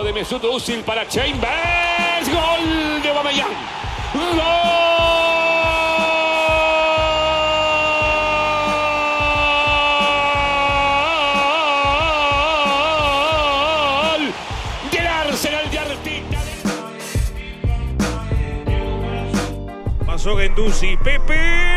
de Mesut Özil para Chambers. Gol de Aubameyang. ¡Gol! Del Arsenal de Arteta. Pasó Genduzi, Pepe.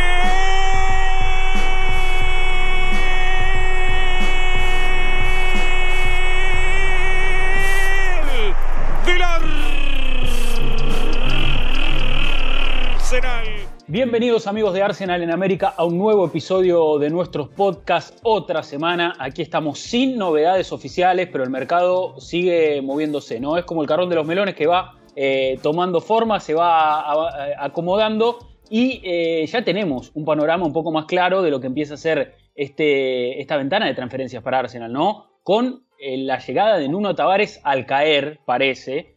Bienvenidos amigos de Arsenal en América a un nuevo episodio de nuestros podcasts. Otra semana, aquí estamos sin novedades oficiales, pero el mercado sigue moviéndose, ¿no? Es como el carrón de los melones que va eh, tomando forma, se va acomodando y eh, ya tenemos un panorama un poco más claro de lo que empieza a ser este, esta ventana de transferencias para Arsenal, ¿no? Con eh, la llegada de Nuno Tavares al caer, parece,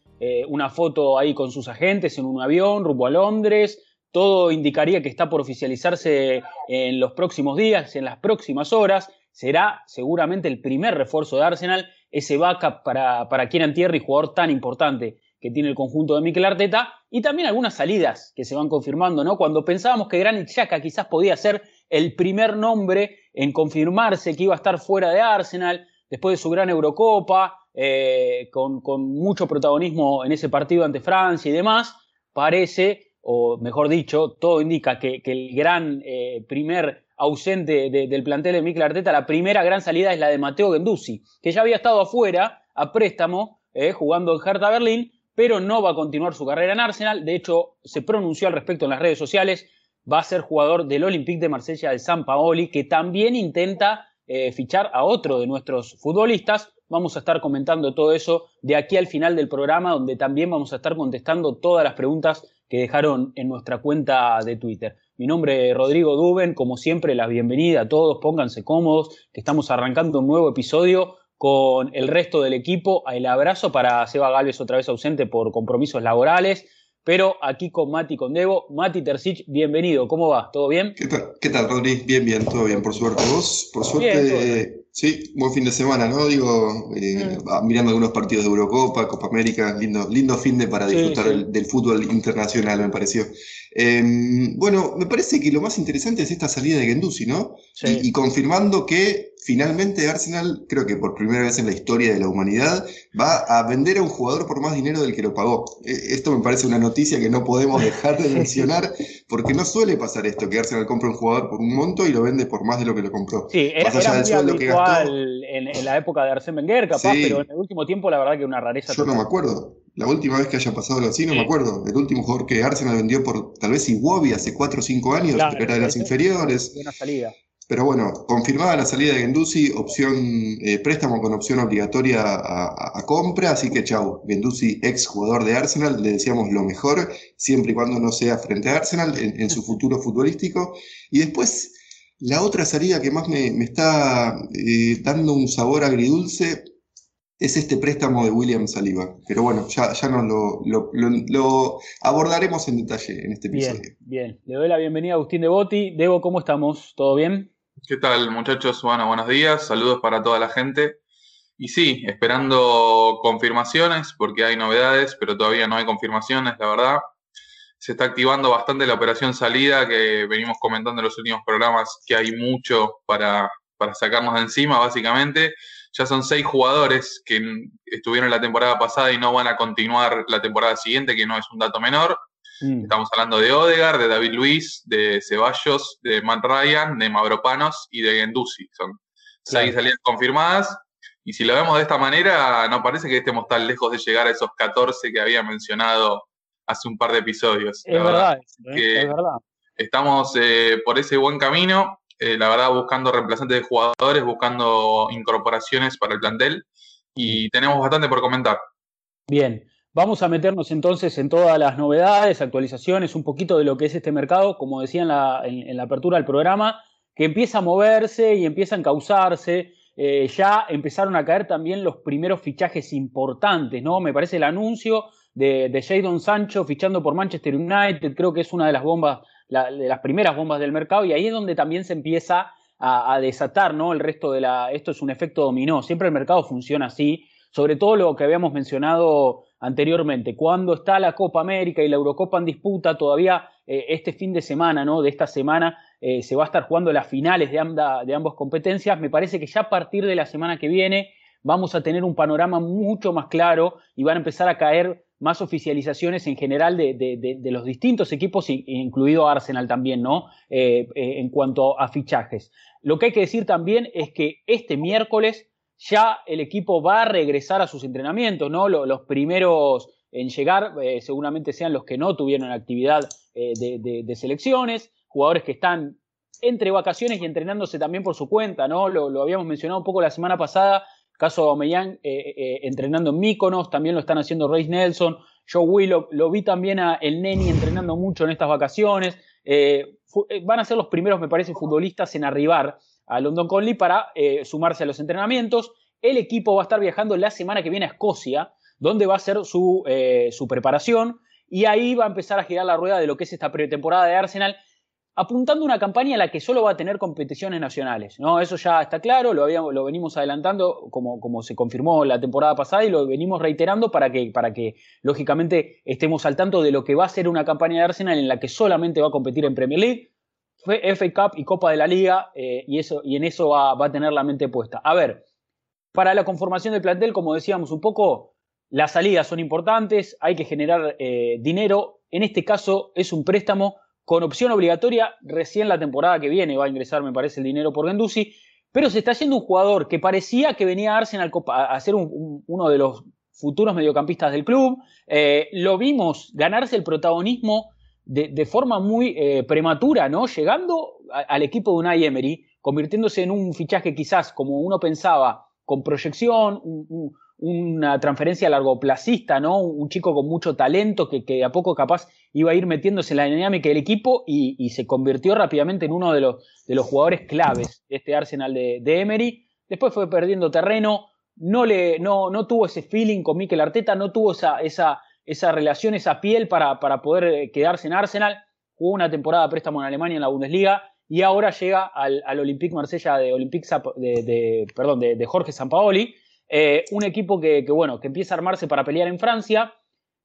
una foto ahí con sus agentes en un avión rumbo a Londres, todo indicaría que está por oficializarse en los próximos días, en las próximas horas. Será seguramente el primer refuerzo de Arsenal, ese backup para, para Kieran Thierry, jugador tan importante que tiene el conjunto de Mikel Arteta, y también algunas salidas que se van confirmando, ¿no? Cuando pensábamos que Granit Xhaka quizás podía ser el primer nombre en confirmarse que iba a estar fuera de Arsenal, después de su gran Eurocopa, eh, con, con mucho protagonismo en ese partido ante Francia y demás, parece o mejor dicho, todo indica que, que el gran eh, primer ausente de- del plantel de Mikel Arteta, la primera gran salida es la de Mateo Genduzi, que ya había estado afuera a préstamo eh, jugando en Hertha Berlín, pero no va a continuar su carrera en Arsenal. De hecho, se pronunció al respecto en las redes sociales. Va a ser jugador del Olympique de Marsella de San Paoli, que también intenta eh, fichar a otro de nuestros futbolistas. Vamos a estar comentando todo eso de aquí al final del programa, donde también vamos a estar contestando todas las preguntas que dejaron en nuestra cuenta de Twitter. Mi nombre es Rodrigo Duben, como siempre, la bienvenida a todos, pónganse cómodos, que estamos arrancando un nuevo episodio con el resto del equipo. El abrazo para Seba Galvez, otra vez ausente por compromisos laborales, pero aquí con Mati con Debo. Mati Tercich, bienvenido, ¿cómo va? ¿Todo bien? ¿Qué tal, ¿Qué tal, Rodri? Bien, bien, todo bien, por suerte. ¿Vos? Por suerte, Bien, sí, buen fin de semana, ¿no? Digo, eh, ah, mirando algunos partidos de Eurocopa, Copa América, lindo, lindo fin de para disfrutar sí. del fútbol internacional, me pareció. Eh, bueno, me parece que lo más interesante es esta salida de Guendouzi, ¿no? Sí. Y, y confirmando que finalmente Arsenal, creo que por primera vez en la historia de la humanidad, va a vender a un jugador por más dinero del que lo pagó. Eh, Esto me parece una noticia que no podemos dejar de mencionar, porque no suele pasar esto, que Arsenal compra un jugador por un monto y lo vende por más de lo que lo compró. Sí, era, era muy sueldo que gastó. habitual en, en la época de Arsène Wenger, capaz, Sí. pero en el último tiempo la verdad que una rareza Yo no me acuerdo. La última vez que haya pasado algo así, no Sí. me acuerdo. El último jugador que Arsenal vendió por tal vez Iwobi hace 4 o 5 años, Claro, pero era de las inferiores. Buena salida. Pero bueno, confirmada la salida de Genduzi, opción, eh, préstamo con opción obligatoria a, a- a compra, así que chau, Genduzi, ex jugador de Arsenal, le deseamos lo mejor, siempre y cuando no sea frente a Arsenal, en, en su futuro futbolístico. Y después, la otra salida que más me, me está eh, dando un sabor agridulce es este préstamo de William Saliba. Pero bueno, ya, ya nos lo, lo- lo- lo abordaremos en detalle en este episodio. Bien, bien. Le doy la bienvenida a Agustín Devoti. Debo, ¿cómo estamos? ¿Todo bien? ¿Qué tal, muchachos? Bueno, buenos días, saludos para toda la gente. Y sí, esperando confirmaciones, porque hay novedades, pero todavía no hay confirmaciones, la verdad. Se está activando bastante la operación salida, que venimos comentando en los últimos programas, que hay mucho para, para sacarnos de encima, básicamente. Ya son seis jugadores que estuvieron la temporada pasada y no van a continuar la temporada siguiente, que no es un dato menor. Mm. Estamos hablando de Odegar, de David Luis, de Ceballos, de Matt Ryan, de Mavropanos y de Genduzi. Son seis salidas confirmadas. Y si lo vemos de esta manera, no parece que estemos tan lejos de llegar a esos 14 que había mencionado hace un par de episodios. Es La verdad, ¿eh? que- es verdad. Estamos eh, por ese buen camino, eh, la verdad, buscando reemplazantes de jugadores, buscando incorporaciones para el plantel. Y tenemos bastante por comentar. Bien, vamos a meternos entonces en todas las novedades, actualizaciones, un poquito de lo que es este mercado, como decía en la, apertura del programa, que empieza a moverse y empieza a encauzarse. Eh, ya empezaron a caer también los primeros fichajes importantes, ¿no? Me parece el anuncio de, de Jadon Sancho fichando por Manchester United, creo que es una de las bombas, de las primeras bombas del mercado, y ahí es donde también se empieza a, desatar, ¿no? El resto de la. Esto es un efecto dominó. Siempre el mercado funciona así sobre todo lo que habíamos mencionado anteriormente, cuando está la Copa América y la Eurocopa en disputa, todavía eh, este fin de semana, ¿no? De esta semana eh, se va a estar jugando las finales de, de ambas competencias. Me parece que ya a partir de la semana que viene vamos a tener un panorama mucho más claro y van a empezar a caer más oficializaciones en general de, los distintos equipos, incluido Arsenal también, ¿no? Eh, en cuanto a fichajes. Lo que hay que decir también es que este miércoles ya el equipo va a regresar a sus entrenamientos, ¿no? Los, primeros en llegar eh, seguramente sean los que no tuvieron actividad eh, de, selecciones, jugadores que están entre vacaciones y entrenándose también por su cuenta, ¿no? Lo, habíamos mencionado un poco la semana pasada, caso de Omeyang eh, entrenando en Míconos, también lo están haciendo Reis Nelson, Joe Willock, lo vi también a El Neni entrenando mucho en estas vacaciones, van a ser los primeros, me parece, futbolistas en arribar a London Conley para eh, sumarse a los entrenamientos. El equipo va a estar viajando la semana que viene a Escocia, donde va a hacer su, eh, su preparación. Y ahí va a empezar a girar la rueda de lo que es esta pretemporada de Arsenal, apuntando una campaña en la que solo va a tener competiciones nacionales. ¿no? Eso ya está claro, lo, habíamos, lo venimos adelantando como, como se confirmó la temporada pasada y lo venimos reiterando para que, para que, lógicamente, estemos al tanto de lo que va a ser una campaña de Arsenal en la que solamente va a competir en Premier League, FA Cup y Copa de la Liga, eh, y, eso, y en eso va, a tener la mente puesta. A ver, para la conformación del plantel, como decíamos un poco, las salidas son importantes, hay que generar eh, dinero. En este caso es un préstamo con opción obligatoria. Recién la temporada que viene va a ingresar, me parece, el dinero por Gendusi. Pero se está haciendo un jugador que parecía que venía a Arsenal a ser uno de los futuros mediocampistas del club. Eh, lo vimos ganarse el protagonismo de, forma muy eh, prematura, ¿no? Llegando al equipo de Unai Emery, convirtiéndose en un fichaje quizás, como uno pensaba, con proyección, una transferencia largoplacista, ¿no? Un chico con mucho talento que, que, a poco capaz iba a ir metiéndose en la dinámica del equipo y, se convirtió rápidamente en uno de los, de los jugadores claves de este Arsenal de, Emery. Después fue perdiendo terreno, no, le, no, no tuvo ese feeling con Mikel Arteta, no tuvo esa, esa esa relación, esa piel para, para poder eh, quedarse en Arsenal. Jugó una temporada de préstamo en Alemania en la Bundesliga y ahora llega al, al Olympique Marsella de, Olympique, de, perdón, de, Jorge Sampaoli, eh, un equipo que, bueno, que empieza a armarse para pelear en Francia.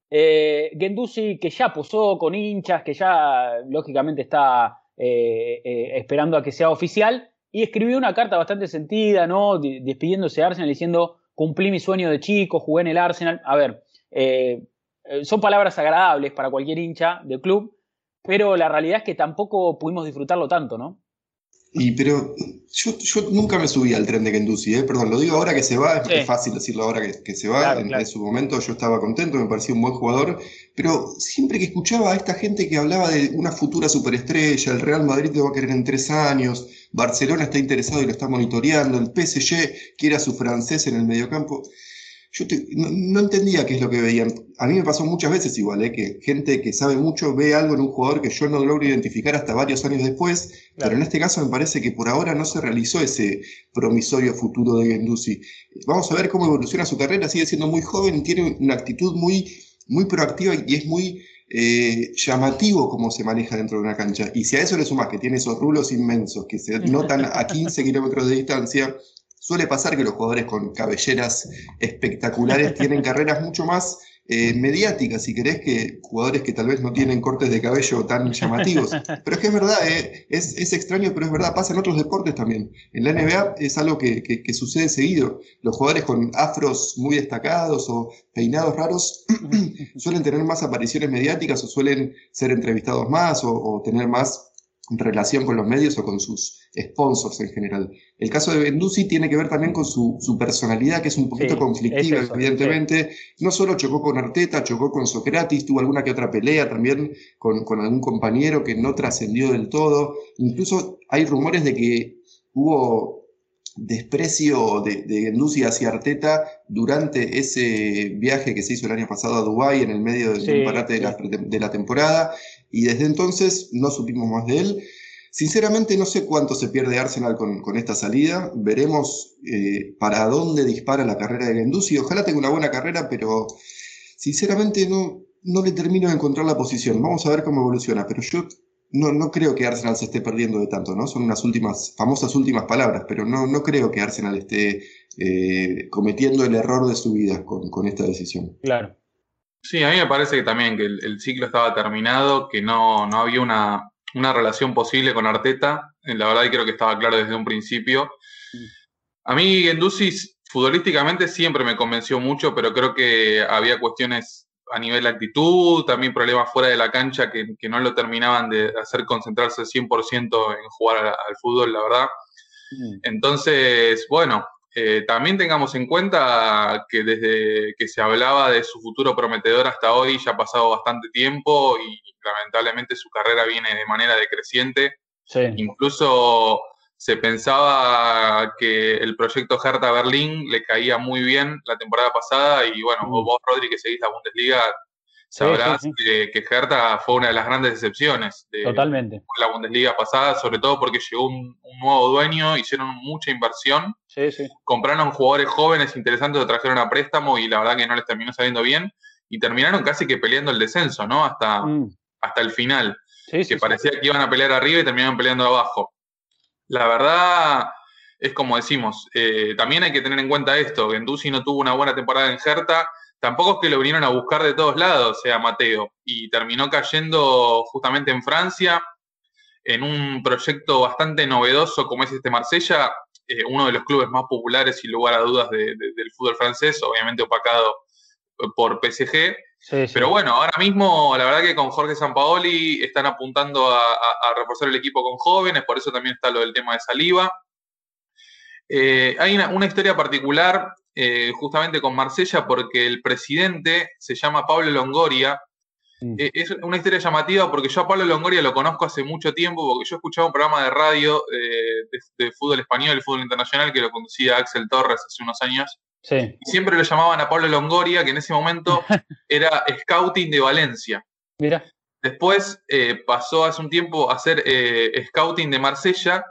Eh, que ya posó con hinchas, que ya lógicamente está esperando a que sea oficial, y escribió una carta bastante sentida, ¿no? Despidiéndose de Arsenal, diciendo, cumplí mi sueño de chico, jugué en el Arsenal. A ver, eh, son palabras agradables para cualquier hincha del club, pero la realidad es que tampoco pudimos disfrutarlo tanto, ¿no? Y pero yo, nunca me subí al tren de Kendusi, ¿eh? perdón, lo digo ahora que se va, es fácil decirlo ahora que, se va, en, su momento yo estaba contento, me parecía un buen jugador, pero siempre que escuchaba a esta gente que hablaba de una futura superestrella, el Real Madrid lo va a querer en tres años, Barcelona está interesado y lo está monitoreando, el PSG quiere a su francés en el mediocampo, yo no, entendía qué es lo que veían. A mí me pasó muchas veces igual, ¿eh? que gente que sabe mucho ve algo en un jugador que yo no logro identificar hasta varios años después, pero en este caso me parece que por ahora no se realizó ese promisorio futuro de Gendusi. Vamos a ver cómo evoluciona su carrera, sigue siendo muy joven, tiene una actitud muy, muy proactiva y es muy eh, llamativo cómo se maneja dentro de una cancha. Y si a eso le sumas que tiene esos rulos inmensos que se notan a 15 kilómetros de distancia, Suele pasar que los jugadores con cabelleras espectaculares tienen carreras mucho más eh, mediáticas, si querés, que jugadores que tal vez no tienen cortes de cabello tan llamativos. Pero es que es verdad, eh, es, extraño, pero es verdad, pasa en otros deportes también. En la NBA es algo que, sucede seguido. Los jugadores con afros muy destacados o peinados raros suelen tener más apariciones mediáticas o suelen ser entrevistados más o, o tener más relación con los medios o con sus sponsors en general. El caso de Bendusi tiene que ver también con su, personalidad, que es un poquito conflictiva, evidentemente. No solo chocó con Arteta, chocó con Socrates, tuvo alguna que otra pelea también con, algún compañero que no trascendió del todo. Incluso hay rumores de que hubo desprecio de, de hacia Arteta durante ese viaje que se hizo el año pasado a Dubái en el medio del parate de la, de la temporada y desde entonces no supimos más de él. Sinceramente no sé cuánto se pierde Arsenal con, esta salida. Veremos eh, para dónde dispara la carrera de Gendusi. Ojalá tenga una buena carrera, pero sinceramente no, no le termino de encontrar la posición. Vamos a ver cómo evoluciona, pero yo no, no creo que Arsenal se esté perdiendo de tanto, ¿no? Son unas últimas, famosas últimas palabras, pero no, no creo que Arsenal esté eh, cometiendo el error de su vida con, esta decisión. Claro. Sí, a mí me parece que también que el, ciclo estaba terminado, que no, no había una, una, relación posible con Arteta. La verdad, creo que estaba claro desde un principio. Mm. A mí, Gendusi, futbolísticamente siempre me convenció mucho, pero creo que había cuestiones a nivel de actitud, también problemas fuera de la cancha que, no lo terminaban de hacer concentrarse 100% en jugar al, fútbol, la verdad. Mm. Entonces, bueno, eh, también tengamos en cuenta que desde que se hablaba de su futuro prometedor hasta hoy ya ha pasado bastante tiempo y lamentablemente su carrera viene de manera decreciente. Incluso se pensaba que el proyecto Hertha Berlín le caía muy bien la temporada pasada y bueno, mm. vos Rodri que seguís la Bundesliga sabrás Que, que, Hertha fue una de las grandes decepciones de Totalmente. la Bundesliga pasada, sobre todo porque llegó un, nuevo dueño, hicieron mucha inversión, compraron jugadores jóvenes interesantes, lo trajeron a préstamo y la verdad que no les terminó saliendo bien y terminaron casi que peleando el descenso, ¿no? Hasta, mm. hasta el final, que parecía que iban a pelear arriba y terminaron peleando abajo. La verdad es como decimos, eh, también hay que tener en cuenta esto, Gendusi no tuvo una buena temporada en Hertha, tampoco es que lo vinieron a buscar de todos lados, sea Mateo, y terminó cayendo justamente en Francia, en un proyecto bastante novedoso como es este Marsella, eh, uno de los clubes más populares y lugar a dudas del fútbol francés, obviamente opacado por PSG, pero bueno, ahora mismo la verdad que con Jorge Sampaoli están apuntando a, reforzar el equipo con jóvenes, por eso también está lo del tema de Saliva. Eh, hay una, historia particular eh, justamente con Marsella porque el presidente se llama Pablo Longoria. Mm. Eh, es una historia llamativa porque yo a Pablo Longoria lo conozco hace mucho tiempo porque yo escuchaba un programa de radio de, de, fútbol español, fútbol internacional, que lo conducía Axel Torres hace unos años. Siempre lo llamaban a Pablo Longoria, que en ese momento era scouting de Valencia. Mira. Después eh, pasó hace un tiempo a ser eh, scouting de Marsella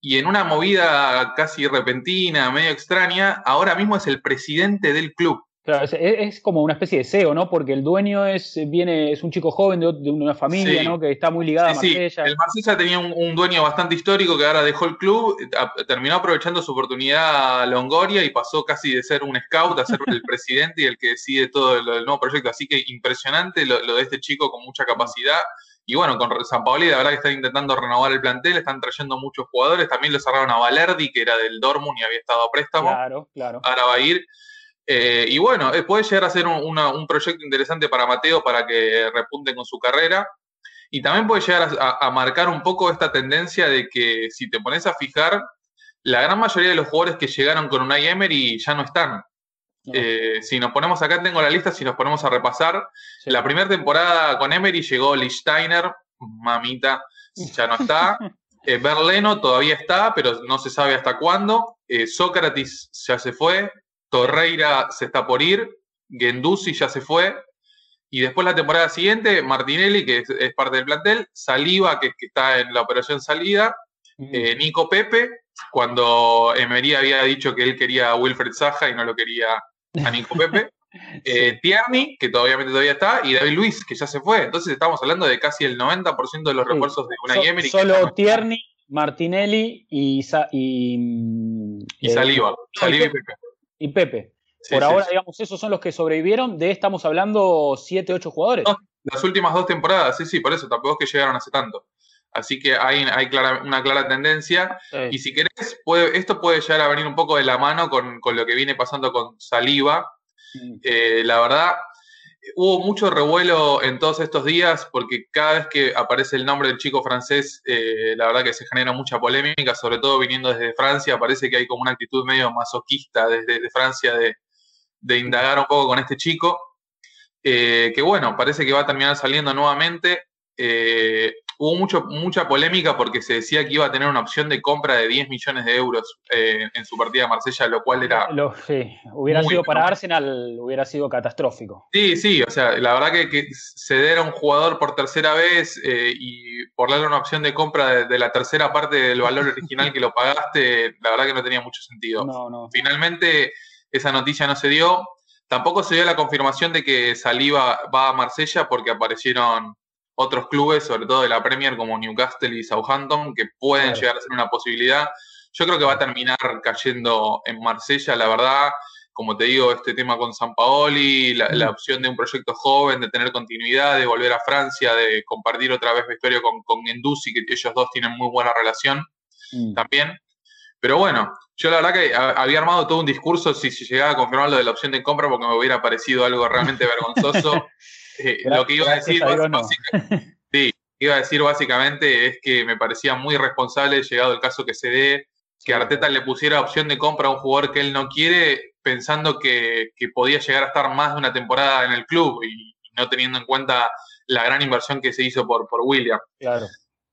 y en una movida casi repentina, medio extraña, ahora mismo es el presidente del club. Claro, es, como una especie de CEO, ¿no? Porque el dueño es, viene, es un chico joven de, una familia, ¿no? Que está muy ligada a Marsella. Sí. El Marsella tenía un, dueño bastante histórico que ahora dejó el club, terminó aprovechando su oportunidad a Longoria y pasó casi de ser un scout a ser el presidente y el que decide todo el, nuevo proyecto. Así que impresionante lo, de este chico con mucha capacidad. Y bueno, con San Paoli, la verdad que están intentando renovar el plantel, están trayendo muchos jugadores. También lo cerraron a Valerdi, que era del Dortmund y había estado a préstamo. Claro, claro. Ahora va a ir. Eh, y bueno, eh, puede llegar a ser un, proyecto interesante para Mateo para que repunte con su carrera. Y también puede llegar a, marcar un poco esta tendencia de que si te pones a fijar, la gran mayoría de los jugadores que llegaron con Unai Emery ya no están. Eh, si nos ponemos acá, tengo la lista, si nos ponemos a repasar, la primera temporada con Emery llegó Lichsteiner, mamita, ya no está. Berleno todavía está, pero no se sabe hasta cuándo. Sócrates ya se fue. Torreira se está por ir, Gendusi ya se fue, y después la temporada siguiente, Martinelli, que es, parte del plantel, Saliva, que, que, está en la operación salida, eh, Nico Pepe, cuando Emery había dicho que él quería a Wilfred Saja y no lo quería a Nico Pepe. Eh, Tierney, que todavía, todavía está, y David Luis, que ya se fue. Entonces estamos hablando de casi el 90% de los refuerzos de una Emery. Solo Tierney, Martinelli y, y, mm, y Saliva. Eh, Saliva y Pepe y Pepe. Por ahora, digamos, esos son los que sobrevivieron. De estamos hablando 7, 8 jugadores. las últimas dos temporadas, sí, sí, por eso tampoco es que llegaron hace tanto. Así que hay, hay una clara tendencia. Y si querés, puede, esto puede llegar a venir un poco de la mano con, lo que viene pasando con Saliva. Eh, la verdad, hubo mucho revuelo en todos estos días porque cada vez que aparece el nombre del chico francés, eh, la verdad que se genera mucha polémica, sobre todo viniendo desde Francia, parece que hay como una actitud medio masoquista desde Francia de, indagar un poco con este chico, eh, que bueno, parece que va a terminar saliendo nuevamente. Eh, hubo mucho, mucha polémica porque se decía que iba a tener una opción de compra de 10 millones de euros eh, en su partida de Marsella, lo cual era... sí, hubiera sido para Arsenal, hubiera sido catastrófico. Sí, sí, o sea, la verdad que, ceder a un jugador por tercera vez eh, y por darle una opción de compra de, la tercera parte del valor original que lo pagaste, la verdad que no tenía mucho sentido. No, no. Finalmente, esa noticia no se dio. Tampoco se dio la confirmación de que Saliva va a Marsella porque aparecieron otros clubes, sobre todo de la Premier como Newcastle y Southampton, que pueden llegar a ser una posibilidad. Yo creo que va a terminar cayendo en Marsella, la verdad. Como te digo, este tema con San Paoli, la, la opción de un proyecto joven, de tener continuidad, de volver a Francia, de compartir otra vez vestuario con, con Gendusi, que ellos dos tienen muy buena relación Mm. también. Pero bueno, yo la verdad que había armado todo un discurso si, si llegaba a confirmar lo de la opción de compra porque me hubiera parecido algo realmente vergonzoso. Eh, lo que iba a decir, a no. sí, iba a decir básicamente es que me parecía muy irresponsable, llegado el caso que se dé, que Arteta le pusiera opción de compra a un jugador que él no quiere, pensando que, que podía llegar a estar más de una temporada en el club y, y no teniendo en cuenta la gran inversión que se hizo por, por William. Claro.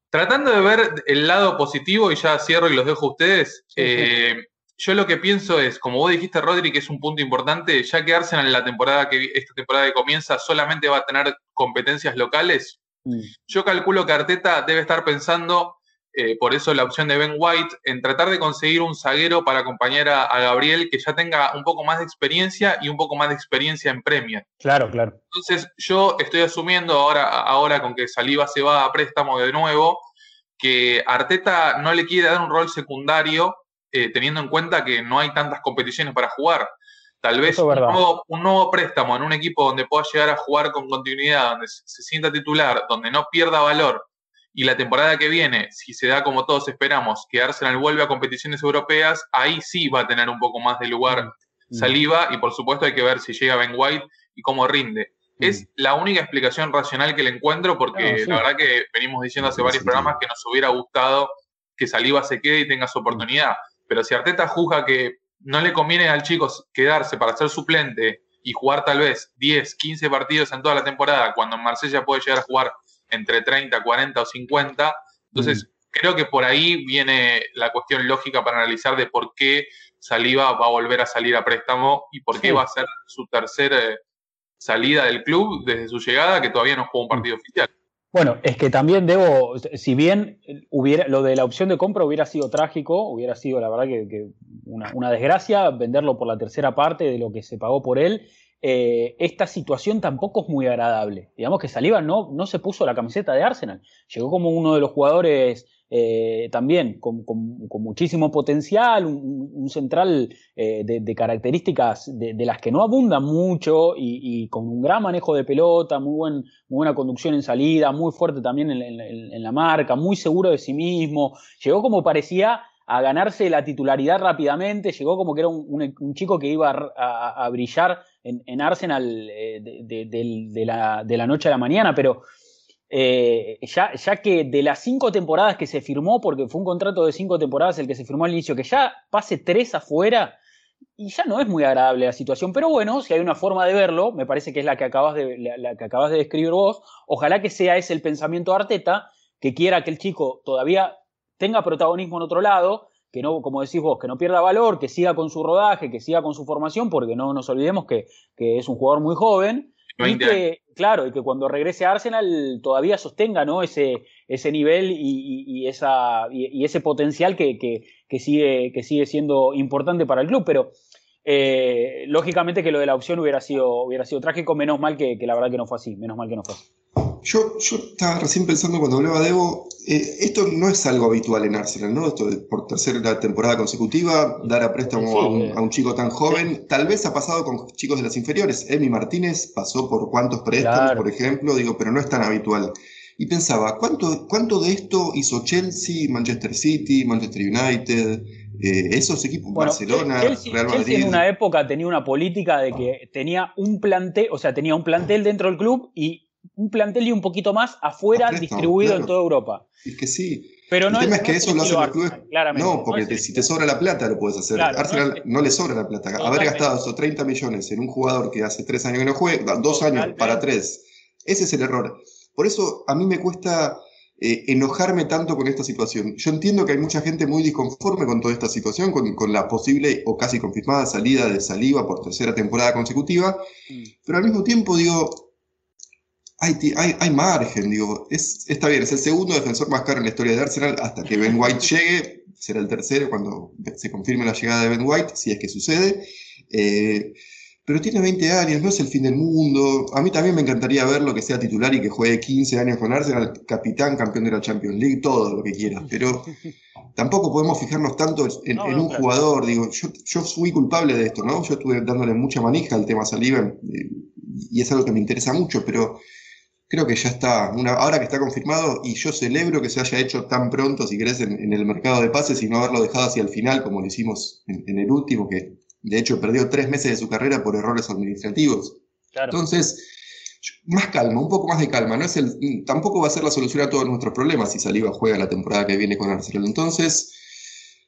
Tratando de ver el lado positivo, y ya cierro y los dejo a ustedes, Sí, sí. Yo lo que pienso es, como vos dijiste, Rodri, que es un punto importante, ya que Arsenal en la temporada que esta temporada que comienza solamente va a tener competencias locales, Mm. yo calculo que Arteta debe estar pensando, eh, por eso la opción de Ben White, en tratar de conseguir un zaguero para acompañar a, a Gabriel que ya tenga un poco más de experiencia y un poco más de experiencia en Premier. Claro, claro. Entonces, yo estoy asumiendo ahora, ahora con que Saliba se va a préstamo de nuevo, que Arteta no le quiere dar un rol secundario, eh, teniendo en cuenta que no hay tantas competiciones para jugar. Tal vez un nuevo, un nuevo préstamo en un equipo donde pueda llegar a jugar con continuidad, donde se se sienta titular, donde no pierda valor. Y la temporada que viene, si se da como todos esperamos, que Arsenal vuelve a competiciones europeas, ahí sí va a tener un poco más de lugar Mm. Saliba y por supuesto hay que ver si llega Ben White y cómo rinde. Mm. Es la única explicación racional que le encuentro porque sí. la verdad que venimos diciendo hace varios programas que nos hubiera gustado que Saliba se quede y tenga su oportunidad. Pero si Arteta juzga que no le conviene al chico quedarse para ser suplente y jugar tal vez 10, 15 partidos en toda la temporada, cuando en Marsella puede llegar a jugar entre 30, 40 o 50, entonces creo que por ahí viene la cuestión lógica para analizar de por qué Saliba va a volver a salir a préstamo y por qué Sí. va a ser su tercera eh, salida del club desde su llegada, que todavía no jugó un partido oficial. Bueno, es que también debo, si bien hubiera, lo de la opción de compra hubiera sido trágico, hubiera sido la verdad que, una desgracia venderlo por la tercera parte de lo que se pagó por él, eh, esta situación tampoco es muy agradable. Digamos que Saliba no, no se puso la camiseta de Arsenal, llegó como uno de los jugadores eh, también con, con- muchísimo potencial, un, central eh, de, características de, las que no abundan mucho y, con un gran manejo de pelota, muy, buen, muy buena conducción en salida, muy fuerte también en, la marca, muy seguro de sí mismo. Llegó como parecía a ganarse la titularidad rápidamente, llegó como que era un, un- un chico que iba a, brillar en, en Arsenal eh, de la, de la noche a la mañana, pero eh, ya, que de las cinco temporadas que se firmó, porque fue un contrato de cinco temporadas el que se firmó al inicio, que ya pase tres afuera, y ya no es muy agradable la situación. Pero bueno, si hay una forma de verlo, me parece que es la que acabas de, que acabas de describir vos, ojalá que sea ese el pensamiento de Arteta, que quiera que el chico todavía tenga protagonismo en otro lado, que no, como decís vos, que no pierda valor, que siga con su rodaje, que siga con su formación, porque no nos olvidemos que, que es un jugador muy joven. Y 20 que, claro, y que cuando regrese a Arsenal todavía sostenga ¿no? ese, ese nivel y, y- y esa, y, y ese potencial que, que- que sigue, que sigue siendo importante para el club. Pero eh, lógicamente que lo de la opción hubiera sido, hubiera sido trágico, menos mal que, que la verdad que no fue así, menos mal que no fue así. Yo, yo estaba recién pensando cuando hablaba de Evo, eh, esto no es algo habitual en Arsenal, ¿no? Esto de por tercera temporada consecutiva, dar a préstamo Sí, a, un, a un chico tan joven. Tal vez ha pasado con chicos de las inferiores. Emi Martínez pasó por cuántos préstamos, Claro. por ejemplo, digo, pero no es tan habitual. Y pensaba, ¿cuánto, cuánto de esto hizo Chelsea, Manchester City, Manchester United, eh, esos equipos, Bueno, Barcelona, Chelsea, Real Chelsea Madrid? en una época tenía una política de que tenía un plantel, o sea, tenía un plantel dentro del club y un plantel y un poquito más afuera distribuido en toda Europa. Es que sí. Pero el no tema es, es que no eso lo hacen los clubes. Claramente. No, porque te- si te sobra la plata lo puedes hacer. Claro, Arsenal no, le sobra la plata. Haber gastado esos 30 millones en un jugador que hace tres años que no juega, dos años Totalmente. para tres, ese es el error. Por eso a mí me cuesta eh, enojarme tanto con esta situación. Yo entiendo que hay mucha gente muy disconforme con toda esta situación, con, con la posible o casi confirmada salida de Saliva por tercera temporada consecutiva, Mm. pero al mismo tiempo digo, hay, ti- hay, hay margen, digo, es, está bien, es el segundo defensor más caro en la historia de Arsenal hasta que Ben White llegue, será el tercero cuando se confirme la llegada de Ben White, si es que sucede. Eh, pero tiene 20 años, no es el fin del mundo. A mí también me encantaría verlo que sea titular y que juegue 15 años con Arsenal, capitán, campeón de la Champions League, todo lo que quiera. Pero tampoco podemos fijarnos tanto en, un jugador. Digo, yo, yo fui culpable de esto, ¿no? Yo estuve dándole mucha manija al tema Saliva eh, y es algo que me interesa mucho, pero creo que ya está, una, ahora que está confirmado, y yo celebro que se haya hecho tan pronto, si querés, en, el mercado de pases y no haberlo dejado hacia el final, como lo hicimos en, el último, que de hecho perdió tres meses de su carrera por errores administrativos. Entonces, más calma, un poco más de calma. No es el, tampoco va a ser la solución a todos nuestros problemas si Saliba juega la temporada que viene con Arsenal. Entonces,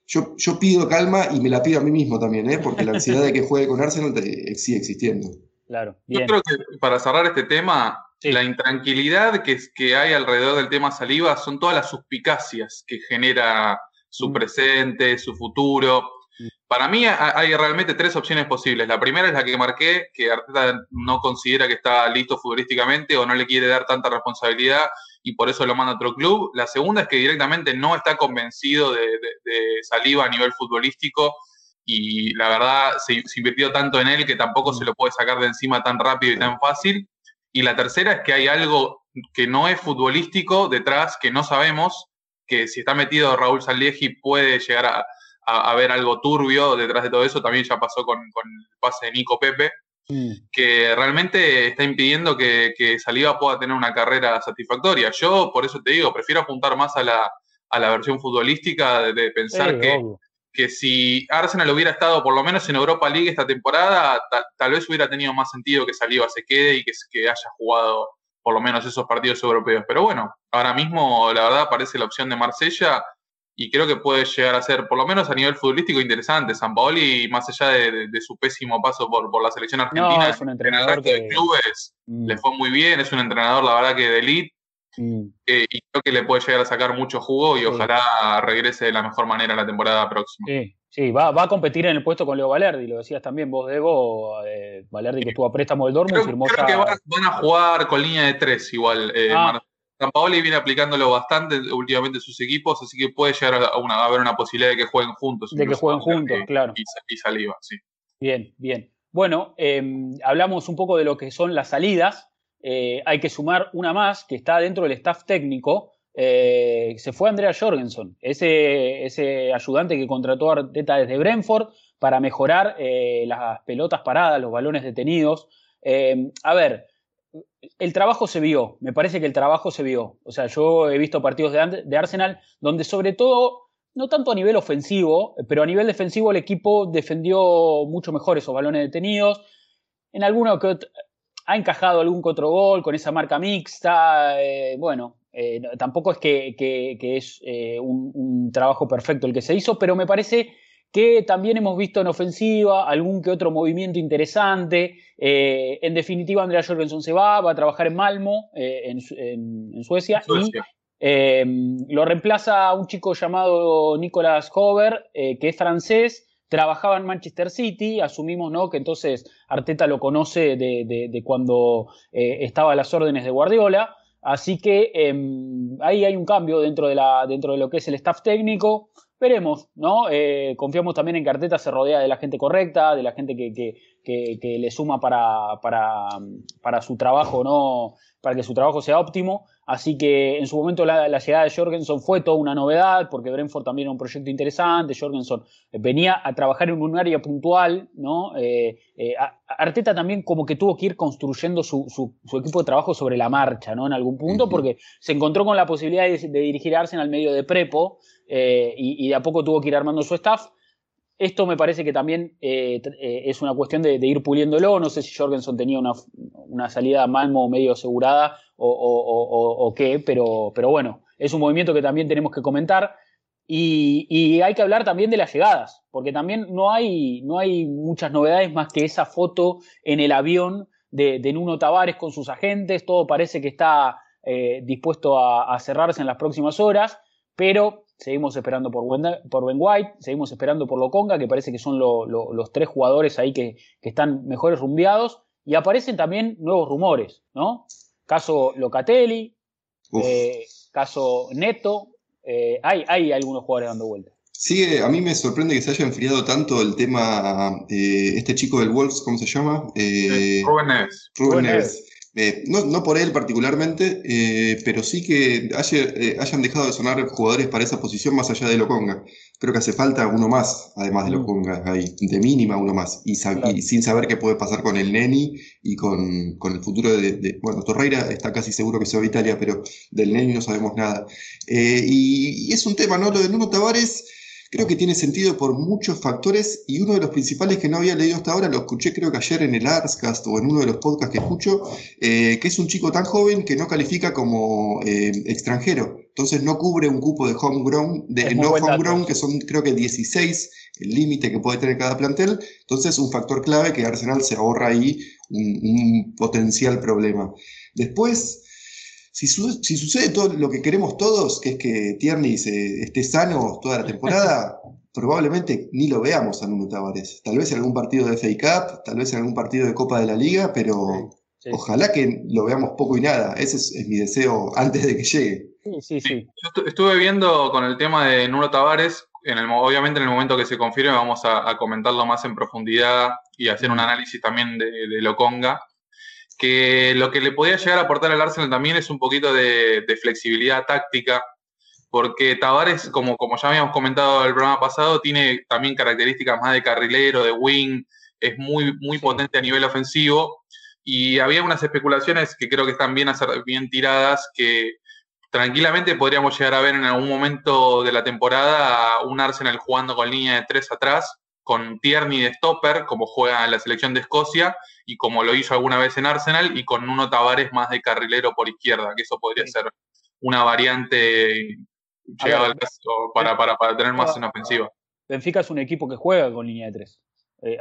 yo, yo pido calma y me la pido a mí mismo también, ¿eh? porque la ansiedad de que juegue con Arsenal sigue existiendo. Claro. Yo creo que para cerrar este tema, la intranquilidad que, que hay alrededor del tema Saliba son todas las suspicacias que genera su mm. presente, su futuro. Mm. Para mí hay realmente tres opciones posibles. La primera es la que marqué, que Arteta no considera que está listo futbolísticamente o no le quiere dar tanta responsabilidad y por eso lo manda a otro club. La segunda es que directamente no está convencido de, Saliba a nivel futbolístico y la verdad se, se, invirtió tanto en él que tampoco mm. se lo puede sacar de encima tan rápido y tan fácil. Y la tercera es que hay algo que no es futbolístico detrás, que no sabemos, que si está metido Raúl Salieji puede llegar a, a, ver algo turbio detrás de todo eso. También ya pasó con, el pase de Nico Pepe, mm. que realmente está impidiendo que, que Saliba pueda tener una carrera satisfactoria. Yo, por eso te digo, prefiero apuntar más a la, a la versión futbolística de, pensar que, que si Arsenal hubiera estado por lo menos en Europa League esta temporada, tal vez hubiera tenido más sentido que Saliba se quede y que, que haya jugado por lo menos esos partidos europeos. Pero bueno, ahora mismo la verdad parece la opción de Marsella y creo que puede llegar a ser, por lo menos a nivel futbolístico, interesante. San Paoli, más allá de, su pésimo paso por, por la selección argentina, es un entrenador en el de clubes mm. le fue muy bien, es un entrenador, la verdad, que de elite Mm. Eh, y creo que le puede llegar a sacar mucho jugo y ojalá regrese de la mejor manera la temporada próxima. Sí, sí va, va, a competir en el puesto con Leo Valerdi, lo decías también vos, Debo. Eh, Valerdi que estuvo a préstamo del Dortmund creo, firmó creo que van, a jugar con línea de tres igual. Eh, ah. San Paoli viene aplicándolo bastante últimamente sus equipos, así que puede llegar a, una, haber una posibilidad de que jueguen juntos. De que jueguen juntos, claro. Y, saliva, sí. Bien, bien. Bueno, em, hablamos un poco de lo que son las salidas. Eh, hay que sumar una más que está dentro del staff técnico. Eh, se fue Andrea Jorgensen, ese, ayudante que contrató a Arteta desde Brentford para mejorar eh, las pelotas paradas, los balones detenidos. a ver, el trabajo se vio, me parece que el trabajo se vio. O sea, yo he visto partidos de, de Arsenal donde sobre todo no tanto a nivel ofensivo, pero a nivel defensivo el equipo defendió mucho mejor esos balones detenidos. En alguno que ha encajado algún otro gol con esa marca mixta. Eh, bueno, eh, tampoco es que, es eh, un, trabajo perfecto el que se hizo, pero me parece que también hemos visto en ofensiva algún que otro movimiento interesante. en definitiva, Andrea Jorgensen se va, va a trabajar en Malmo, en, Suecia, y lo reemplaza un chico llamado Nicolas Hover, que es francés, trabajaba en Manchester City, asumimos ¿no? que entonces Arteta lo conoce de, cuando eh, estaba a las órdenes de Guardiola, así que em, ahí hay un cambio dentro de, la, dentro de lo que es el staff técnico. Veremos, ¿no? Eh, confiamos también en que Arteta se rodea de la gente correcta, de la gente que, que, le suma para, para, para, su trabajo, ¿no? Para que su trabajo sea óptimo. Así que en su momento la, llegada de Jorgensen fue toda una novedad, porque Brentford también era un proyecto interesante. Jorgensen eh, venía a trabajar en un área puntual, ¿no? Eh, eh, Arteta también como que tuvo que ir construyendo su, equipo de trabajo sobre la marcha, ¿no? En algún punto, porque se encontró con la posibilidad de, de dirigir al medio de prepo y, de a poco tuvo que ir armando su staff. Esto me parece que también es una cuestión de, ir puliéndolo. No sé si Jorgensen tenía una, una salida a Malmo medio asegurada o, qué, pero, pero bueno, es un movimiento que también tenemos que comentar. Y, hay que hablar también de las llegadas, porque también no hay, no hay muchas novedades más que esa foto en el avión de, Nuno Tavares con sus agentes. Todo parece que está eh, dispuesto a, cerrarse en las próximas horas, pero seguimos esperando por, por Ben White, seguimos esperando por Loconga, que parece que son los tres jugadores ahí que, que están mejores rumbeados. Y aparecen también nuevos rumores, ¿no? Caso Locatelli, eh, caso Neto, eh, hay, hay algunos jugadores dando vuelta. Sí, a mí me sorprende que se haya enfriado tanto el tema, eh, este chico del Wolves, ¿cómo se llama? Rubén Neves. Rubén Neves. Eh, no, por él particularmente, eh, pero sí que eh, hayan dejado de sonar jugadores para esa posición más allá de Loconga. Creo que hace falta uno más, además de mm. Loconga, ahí, de mínima uno más, y, sin saber qué puede pasar con el Neni y con, el futuro de, Bueno, Torreira está casi seguro que se va a Italia, pero del Neni no sabemos nada. Y, y, es un tema, ¿no? Lo de Nuno Tavares Creo que tiene sentido por muchos factores y uno de los principales que no había leído hasta ahora, lo escuché creo que ayer en el Arscast o en uno de los podcasts que escucho, eh, que es un chico tan joven que no califica como eh, extranjero. Entonces no cubre un cupo de homegrown, de no homegrown, que son creo que 16 el límite que puede tener cada plantel. Entonces un factor clave que Arsenal se ahorra ahí un potencial problema. Después, si, sucede todo lo que queremos todos, que es que Tierney esté sano toda la temporada, probablemente ni lo veamos a Nuno Tavares. Tal vez en algún partido de FA Cup, tal vez en algún partido de Copa de la Liga, pero ojalá que lo veamos poco y nada. Ese es, mi deseo antes de que llegue. Sí, sí, sí. Yo estuve viendo con el tema de Nuno Tavares, en el, obviamente en el momento que se confirme vamos a, comentarlo más en profundidad y hacer un análisis también de, de Loconga que lo que le podía llegar a aportar al Arsenal también es un poquito de, flexibilidad táctica, porque Tavares, como, como ya habíamos comentado el programa pasado, tiene también características más de carrilero, de wing, es muy, muy potente a nivel ofensivo, y había unas especulaciones que creo que están bien, bien tiradas, que tranquilamente podríamos llegar a ver en algún momento de la temporada un Arsenal jugando con línea de tres atrás, con Tierney de stopper, como juega en la selección de Escocia, y como lo hizo alguna vez en Arsenal, y con uno Tavares más de carrilero por izquierda, que eso podría ser una variante llegado al caso para, para, tener más en ofensiva. Benfica es un equipo que juega con línea de tres. Eh,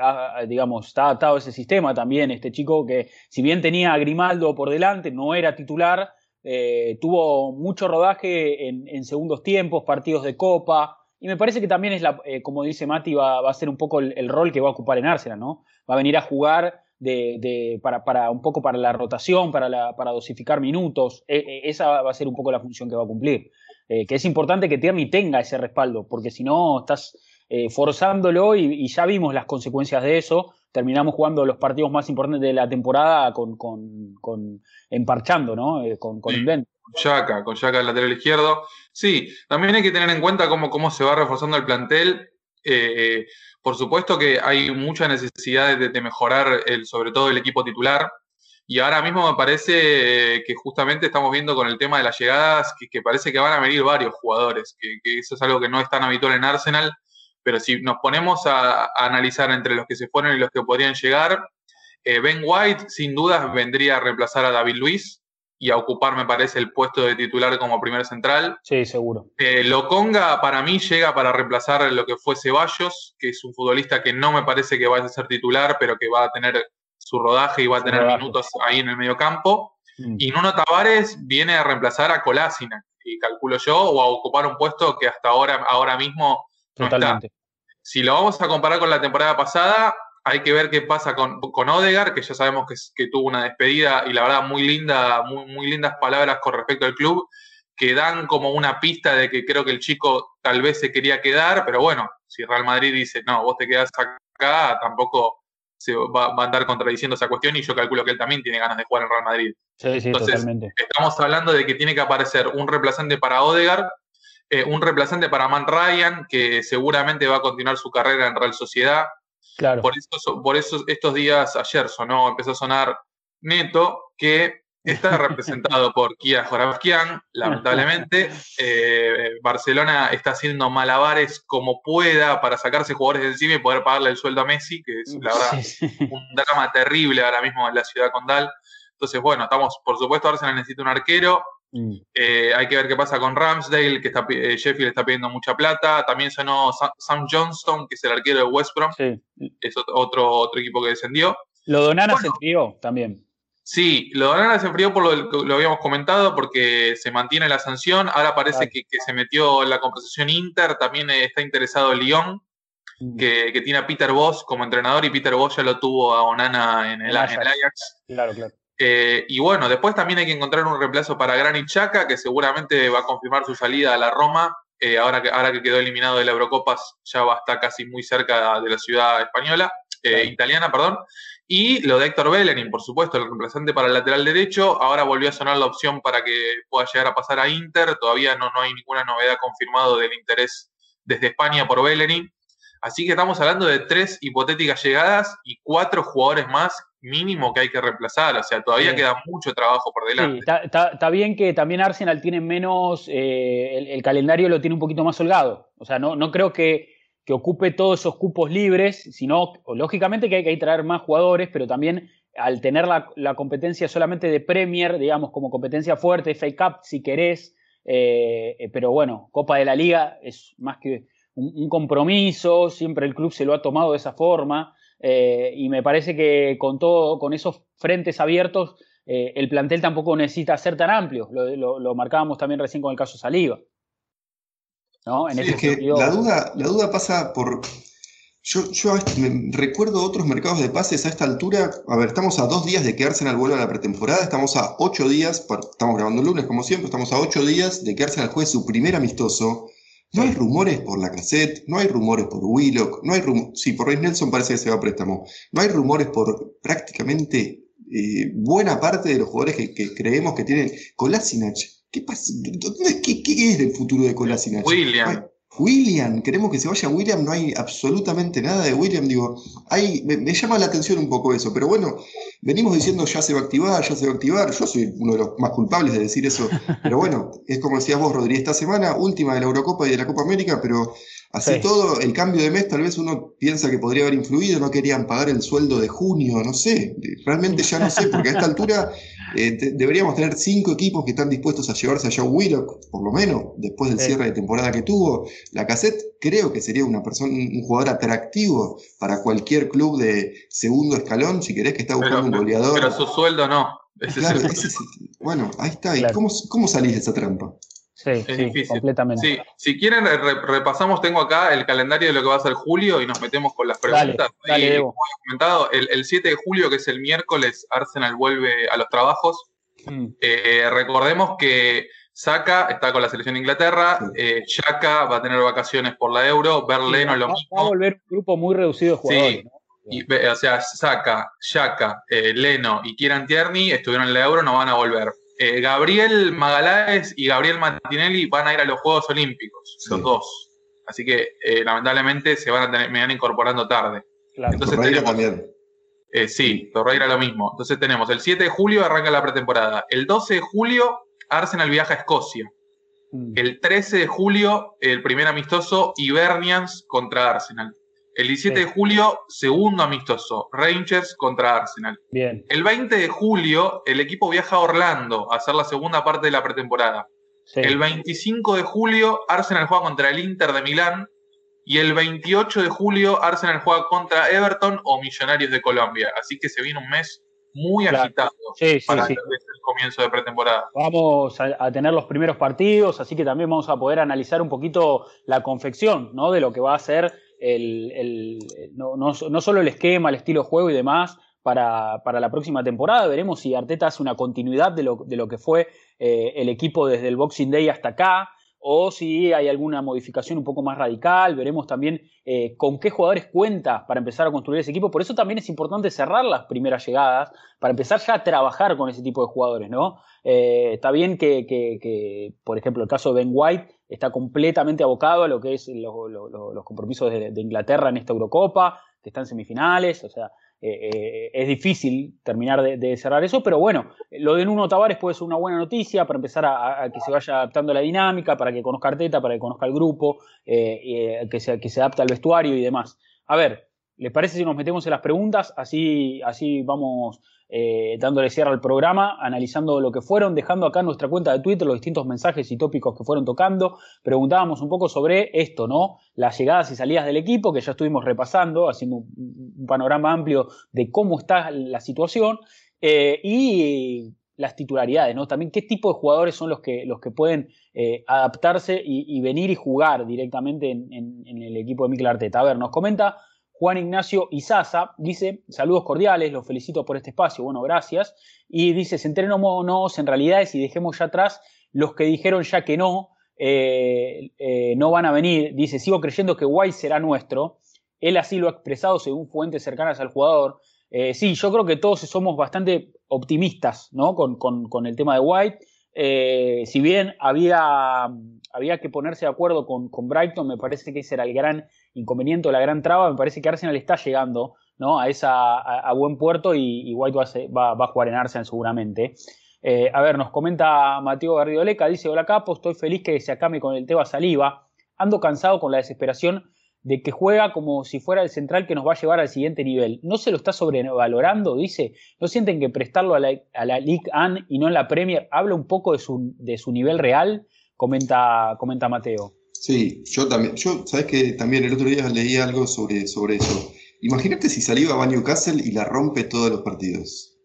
digamos, está adaptado a ese sistema también. Este chico que, si bien tenía a Grimaldo por delante, no era titular, eh, tuvo mucho rodaje en, en, segundos tiempos, partidos de Copa, y me parece que también es, la, eh, como dice Mati, va, a ser un poco el, rol que va a ocupar en Arsenal, ¿no? Va a venir a jugar de, para, un poco para la rotación, para, la, para dosificar minutos. E, e, esa va a ser un poco la función que va a cumplir. Eh, que es importante que Tierney tenga ese respaldo, porque si no estás eh, forzándolo y, ya vimos las consecuencias de eso. Terminamos jugando los partidos más importantes de la temporada con, con, emparchando, ¿no? con, con invento. Con Yaka, con Yaka lateral izquierdo. Sí, también hay que tener en cuenta cómo, cómo se va reforzando el plantel. Eh, por supuesto que hay mucha necesidad de, mejorar el, sobre todo el equipo titular. Y ahora mismo me parece que justamente estamos viendo con el tema de las llegadas que, parece que van a venir varios jugadores, que, eso es algo que no es tan habitual en Arsenal, pero si nos ponemos a, analizar entre los que se fueron y los que podrían llegar, eh, Ben White sin dudas vendría a reemplazar a David Luis, y a ocupar, me parece, el puesto de titular como primer central. Sí, seguro. Eh, Loconga para mí llega para reemplazar lo que fue Ceballos, que es un futbolista que no me parece que vaya a ser titular, pero que va a tener su rodaje y va a tener minutos ahí en el medio campo. Mm. Y Nuno Tavares viene a reemplazar a Colásina, y calculo yo, o a ocupar un puesto que hasta ahora, ahora mismo no Totalmente. está. Si lo vamos a comparar con la temporada pasada, hay que ver qué pasa con, con Odegar, que ya sabemos que, que, tuvo una despedida y la verdad muy linda, muy, muy lindas palabras con respecto al club, que dan como una pista de que creo que el chico tal vez se quería quedar, pero bueno, si Real Madrid dice, no, vos te quedás acá, tampoco se va, a andar contradiciendo esa cuestión y yo calculo que él también tiene ganas de jugar en Real Madrid. Sí, sí, Entonces, totalmente. Estamos hablando de que tiene que aparecer un reemplazante para Odegar, eh, un reemplazante para Man Ryan, que seguramente va a continuar su carrera en Real Sociedad, por eso, por eso estos días, ayer sonó, empezó a sonar Neto, que está representado por Kia Joravskian, lamentablemente. Eh, Barcelona está haciendo malabares como pueda para sacarse jugadores de encima y poder pagarle el sueldo a Messi, que es la verdad un drama terrible ahora mismo en la ciudad condal. Entonces, bueno, estamos, por supuesto, Arsenal necesita un arquero. Mm. Eh, hay que ver qué pasa con Ramsdale, que está, eh, Sheffield está pidiendo mucha plata. También sonó Sam Johnston, que es el arquero de West Brom. Es otro, otro equipo que descendió. Lo Donana se enfrió también. Sí, lo Donana se enfrió por lo que lo habíamos comentado, porque se mantiene la sanción. Ahora parece que, se metió en la conversación Inter. También está interesado Lyon, mm. que, tiene a Peter Voss como entrenador y Peter Voss ya lo tuvo a Onana en el, Ajax. Claro, claro. Eh, y bueno, después también hay que encontrar un reemplazo para Granit Xhaka, que seguramente va a confirmar su salida a la Roma. Eh, ahora, que, ahora que quedó eliminado de la Eurocopa, ya va a estar casi muy cerca de la ciudad española, eh, italiana, perdón. Y lo de Héctor Bellerin, por supuesto, el reemplazante para el lateral derecho. Ahora volvió a sonar la opción para que pueda llegar a pasar a Inter. Todavía no, no hay ninguna novedad confirmada del interés desde España por Bellerin. Así que estamos hablando de tres hipotéticas llegadas y cuatro jugadores más mínimo que hay que reemplazar. O sea, todavía queda mucho trabajo por delante. Sí, está, bien que también Arsenal tiene menos, eh, el, calendario lo tiene un poquito más holgado. O sea, no, no creo que, ocupe todos esos cupos libres, sino, lógicamente que hay que traer más jugadores, pero también al tener la, competencia solamente de Premier, digamos, como competencia fuerte, FA Cup, si querés, eh, eh, pero bueno, Copa de la Liga es más que un, compromiso, siempre el club se lo ha tomado de esa forma. Eh, y me parece que con todo, con esos frentes abiertos, eh, el plantel tampoco necesita ser tan amplio. Lo, marcábamos también recién con el caso Saliva. ¿no? En es que la, duda, la duda pasa por. Yo, yo recuerdo otros mercados de pases a esta altura. A ver, estamos a dos días de que Arsenal vuelva a la pretemporada. Estamos a ocho días, estamos grabando el lunes como siempre, estamos a ocho días de que Arsenal juegue su primer amistoso no hay rumores por la cassette, no hay rumores por Willock, no hay rumores. Sí, por Rey Nelson parece que se va a préstamo. No hay rumores por prácticamente eh, buena parte de los jugadores que, creemos que tienen. Kolasinac, ¿qué pasa? ¿Qué, qué es el futuro de Kolasinac? William. William, queremos que se vaya William, no hay absolutamente nada de William, digo, hay, me, llama la atención un poco eso, pero bueno, venimos diciendo ya se va a activar, ya se va a activar, yo soy uno de los más culpables de decir eso, pero bueno, es como decías vos, Rodríguez, esta semana, última de la Eurocopa y de la Copa América, pero así todo, el cambio de mes tal vez uno piensa que podría haber influido, no querían pagar el sueldo de junio, no sé, realmente ya no sé, porque a esta altura eh, deberíamos tener cinco equipos que están dispuestos a llevarse a Joe Willock, por lo menos, después del cierre de temporada que tuvo. La cassette creo que sería una persona, un jugador atractivo para cualquier club de segundo escalón, si querés que está buscando un goleador. Pero su sueldo no. bueno, ahí está. ¿Cómo, ¿Cómo salís de esa trampa? Sí, es difícil. completamente. Si quieren, repasamos, tengo acá el calendario de lo que va a ser julio y nos metemos con las preguntas. comentado, el, 7 de julio, que es el miércoles, Arsenal vuelve a los trabajos. Mm. Eh, recordemos que Saka está con la selección de Inglaterra, eh, va a tener vacaciones por la Euro, Berleno lo mismo. Va a volver un grupo muy reducido de jugadores. Sí. o sea, Saka, Shaka, eh, Leno y Kieran Tierney estuvieron en la Euro, no van a volver. Eh, Gabriel Magaláes y Gabriel Martinelli van a ir a los Juegos Olímpicos, los dos. Así que eh, lamentablemente se van a tener, me van incorporando tarde. Entonces tenemos, también. Eh, sí, Torreira lo mismo. Entonces tenemos el 7 de julio arranca la pretemporada. El 12 de julio Arsenal viaja a Escocia. Mm. El 13 de julio el primer amistoso Ibernians contra Arsenal. El 17 de julio, segundo amistoso, Rangers contra Arsenal. Bien. El 20 de julio, el equipo viaja a Orlando a hacer la segunda parte de la pretemporada. El 25 de julio, Arsenal juega contra el Inter de Milán. Y el 28 de julio, Arsenal juega contra Everton o Millonarios de Colombia. Así que se viene un mes muy agitado para el comienzo de pretemporada. Vamos a, tener los primeros partidos, así que también vamos a poder analizar un poquito la confección ¿no? de lo que va a ser no, solo el esquema, el estilo de juego y demás para, la próxima temporada. Veremos si Arteta hace una continuidad de lo, de lo que fue eh, el equipo desde el Boxing Day hasta acá o si hay alguna modificación un poco más radical. Veremos también eh, con qué jugadores cuenta para empezar a construir ese equipo. Por eso también es importante cerrar las primeras llegadas para empezar ya a trabajar con ese tipo de jugadores, ¿no? Eh, está bien que, por ejemplo, el caso de Ben White está completamente abocado a lo que es los compromisos de, Inglaterra en esta Eurocopa, que está en semifinales, o sea, eh, eh, es difícil terminar de, cerrar eso, pero bueno, lo de Nuno Tavares puede ser una buena noticia para empezar a, que se vaya adaptando a la dinámica, para que conozca Arteta, para que conozca el grupo, que, se, que se adapte al vestuario y demás. A ver, ¿les parece si nos metemos en las preguntas? Así, así vamos eh, dándole cierre al programa, analizando lo que fueron, dejando acá nuestra cuenta de Twitter los distintos mensajes y tópicos que fueron tocando. Preguntábamos un poco sobre esto, ¿no? Las llegadas y salidas del equipo, que ya estuvimos repasando, haciendo un, panorama amplio de cómo está la situación. Eh, y las titularidades, ¿no? También qué tipo de jugadores son los que, los que pueden eh, adaptarse y, venir y jugar directamente en, en el equipo de Mikel Arteta. A ver, nos comenta Juan Ignacio Izaza dice, saludos cordiales, los felicito por este espacio, bueno, gracias. Y dice, centrémonos en realidades y dejemos ya atrás los que dijeron ya que no, eh, eh, no van a venir. Dice, sigo creyendo que White será nuestro. Él así lo ha expresado según fuentes cercanas al jugador. Eh, sí, yo creo que todos somos bastante optimistas ¿no? con, con, el tema de White. Eh, si bien había, había que ponerse de acuerdo con, con, Brighton, me parece que ese era el gran inconveniente la gran traba. Me parece que Arsenal está llegando ¿no? a, esa, a, buen puerto y, White va a, jugar en Arsenal seguramente. Eh, a ver, nos comenta Mateo Garridoleca, dice, hola Capo, estoy feliz que se acabe con el Teba Saliva. Ando cansado con la desesperación de que juega como si fuera el central que nos va a llevar al siguiente nivel. ¿No se lo está sobrevalorando? Dice, ¿no sienten que prestarlo a la, a la League One y no en la Premier habla un poco de su, de su nivel real? Comenta, comenta Mateo. Sí, yo también, yo, sabes que también el otro día leí algo sobre, sobre eso. Imagínate si salió a Newcastle y la rompe todos los partidos.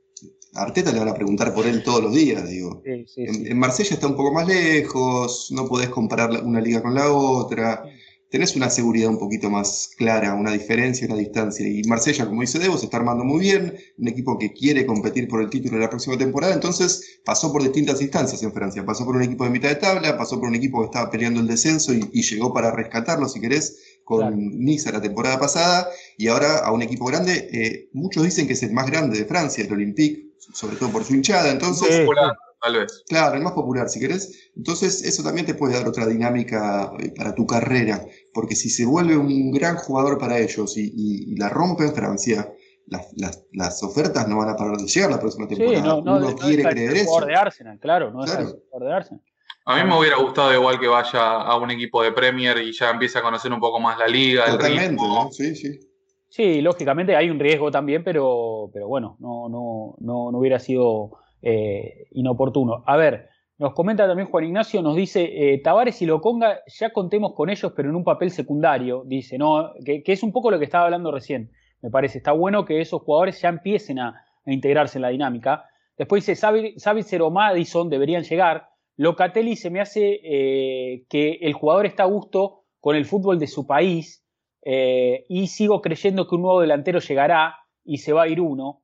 A Arteta le van a preguntar por él todos los días, digo. en, Marsella está un poco más lejos, no podés comparar una liga con la otra tenés una seguridad un poquito más clara, una diferencia, una distancia. Y Marsella, como dice Debo, se está armando muy bien, un equipo que quiere competir por el título de la próxima temporada, entonces pasó por distintas instancias en Francia. Pasó por un equipo de mitad de tabla, pasó por un equipo que estaba peleando el descenso y, llegó para rescatarlo, si querés, con Niza la temporada pasada, y ahora a un equipo grande. Eh, muchos dicen que es el más grande de Francia, el Olympique, sobre todo por su hinchada, entonces tal vez. Claro, el más popular, si querés. Entonces, eso también te puede dar otra dinámica eh, para tu carrera, porque si se vuelve un gran jugador para ellos y, la rompe en Francia, las, ofertas no van a parar de llegar la próxima temporada. Sí, no, no, Uno quiere creer eso. Jugador de Arsenal, claro, no claro. es jugador de Arsenal. A mí me hubiera gustado igual que vaya a un equipo de Premier y ya empiece a conocer un poco más la liga. Totalmente, ¿no? Sí, sí. Sí, lógicamente hay un riesgo también, pero, pero bueno, no, no, no, no hubiera sido eh, inoportuno. A ver, nos comenta también Juan Ignacio, nos dice, eh, Tavares y Loconga, ya contemos con ellos, pero en un papel secundario, dice, ¿no? Que, es un poco lo que estaba hablando recién, me parece. Está bueno que esos jugadores ya empiecen a, integrarse en la dinámica. Después dice, Savitzer o Madison deberían llegar. Locatelli se me hace eh, que el jugador está a gusto con el fútbol de su país y sigo creyendo que un nuevo delantero llegará y se va a ir uno.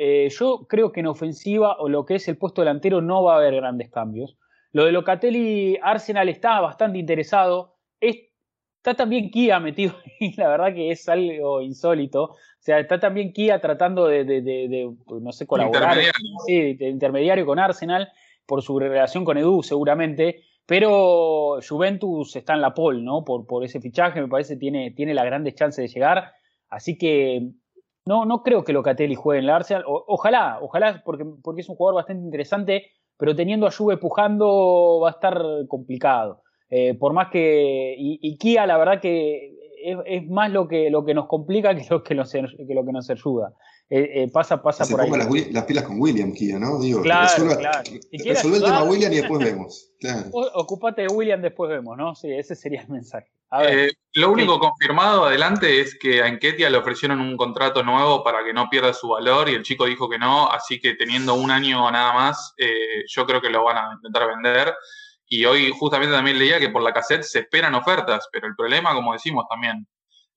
Eh, yo creo que en ofensiva o lo que es el puesto delantero no va a haber grandes cambios. Lo de Locatelli, Arsenal está bastante interesado. está también Kia metido ahí, la verdad que es algo insólito. O sea, está también Kia tratando de, no sé, colaborar. Intermediario. Sí, de intermediario con Arsenal por su relación con Edu, seguramente. Pero Juventus está en la pole, ¿no? Por, por ese fichaje, me parece, tiene, tiene las grandes chances de llegar. Así que no, no creo que Locatelli juegue en la Arsenal. ojalá, ojalá, porque, porque es un jugador bastante interesante, pero teniendo a Juve pujando va a estar complicado. Eh, por más que. Y, Kia, la verdad que es, más lo que, lo que nos complica que lo que nos, que lo que nos ayuda. Eh, eh, pasa pasa se por ahí. Las, las, pilas con William Kia, ¿no? Digo, claro, resuelva, claro. resuelve el tema William y después vemos. Ocupate de William, después vemos, ¿no? Sí, ese sería el mensaje. Eh, lo único confirmado adelante es que a Enquetia le ofrecieron un contrato nuevo para que no pierda su valor y el chico dijo que no, así que teniendo un año nada más, yo creo que lo van a intentar vender. Y hoy justamente también leía que por la cassette se esperan ofertas, pero el problema, como decimos también,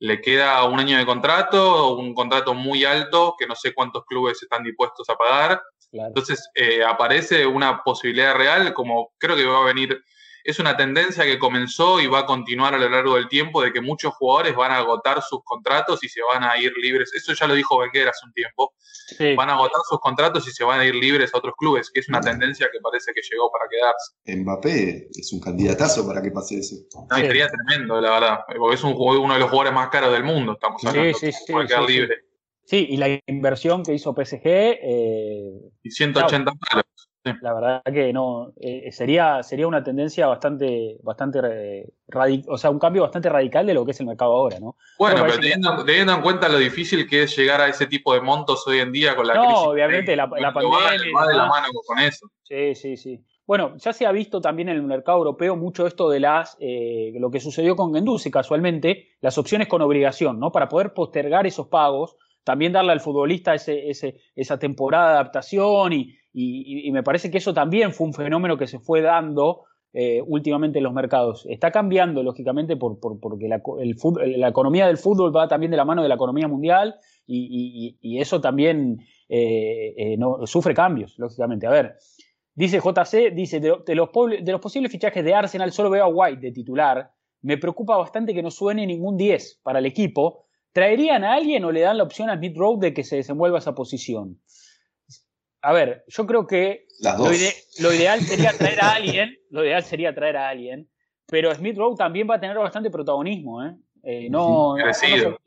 le queda un año de contrato, un contrato muy alto que no sé cuántos clubes están dispuestos a pagar. Entonces eh, aparece una posibilidad real, como creo que va a venir es una tendencia que comenzó y va a continuar a lo largo del tiempo de que muchos jugadores van a agotar sus contratos y se van a ir libres. Eso ya lo dijo Wenger hace un tiempo. Van a agotar sus contratos y se van a ir libres a otros clubes, que es una tendencia que parece que llegó para quedarse. Mbappé es un candidatazo para que pase eso. No, sería tremendo, la verdad, porque es un, uno de los jugadores más caros del mundo, estamos hablando. Sí, sí, sí, quedar libre. Sí, y la inversión que hizo PSG. Eh, y 180 palos. La verdad que no, eh, sería, sería una tendencia bastante, bastante o sea, un cambio bastante radical de lo que es el mercado ahora, ¿no? Bueno, pero, teniendo, en cuenta lo difícil que es llegar a ese tipo de montos hoy en día con la crisis. No, obviamente, la, la pandemia. Va de la mano con eso. Sí, sí, sí. Bueno, ya se ha visto también en el mercado europeo mucho esto de las, eh, lo que sucedió con Genduce casualmente, las opciones con obligación, ¿no? Para poder postergar esos pagos, también darle al futbolista ese, ese, esa temporada de adaptación y, y, me parece que eso también fue un fenómeno que se fue dando eh, últimamente en los mercados. Está cambiando, lógicamente, por, porque la, economía del fútbol va también de la mano de la economía mundial y, eso también eh, eh, no, sufre cambios, lógicamente. A ver, dice JC, dice, de, los, posibles fichajes de Arsenal solo veo a White de titular. Me preocupa bastante que no suene ningún 10 para el equipo ¿traerían a alguien o le dan la opción a Smith Rowe de que se desenvuelva esa posición? A ver, yo creo que Lo, ideal sería traer a alguien, lo ideal sería traer a alguien, pero Smith Rowe también va a tener bastante protagonismo, ¿eh? eh no, merecido.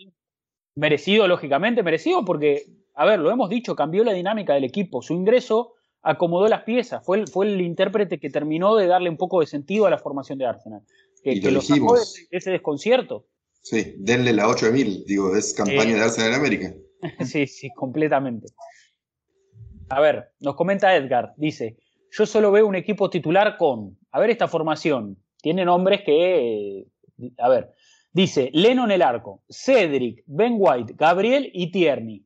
merecido, lógicamente, merecido porque, a ver, lo hemos dicho, cambió la dinámica del equipo. Su ingreso acomodó las piezas, fue el, fue el intérprete que terminó de darle un poco de sentido a la formación de Arsenal, que, lo, sacó de ese desconcierto. Sí, denle la 8 de mil, digo, es campaña de Arsenal en América. sí, sí, completamente. A ver, nos comenta Edgar, dice, yo solo veo un equipo titular con, a ver esta formación, tiene nombres que, eh, a ver, dice, Leno en el arco, Cedric, Ben White, Gabriel y Tierney.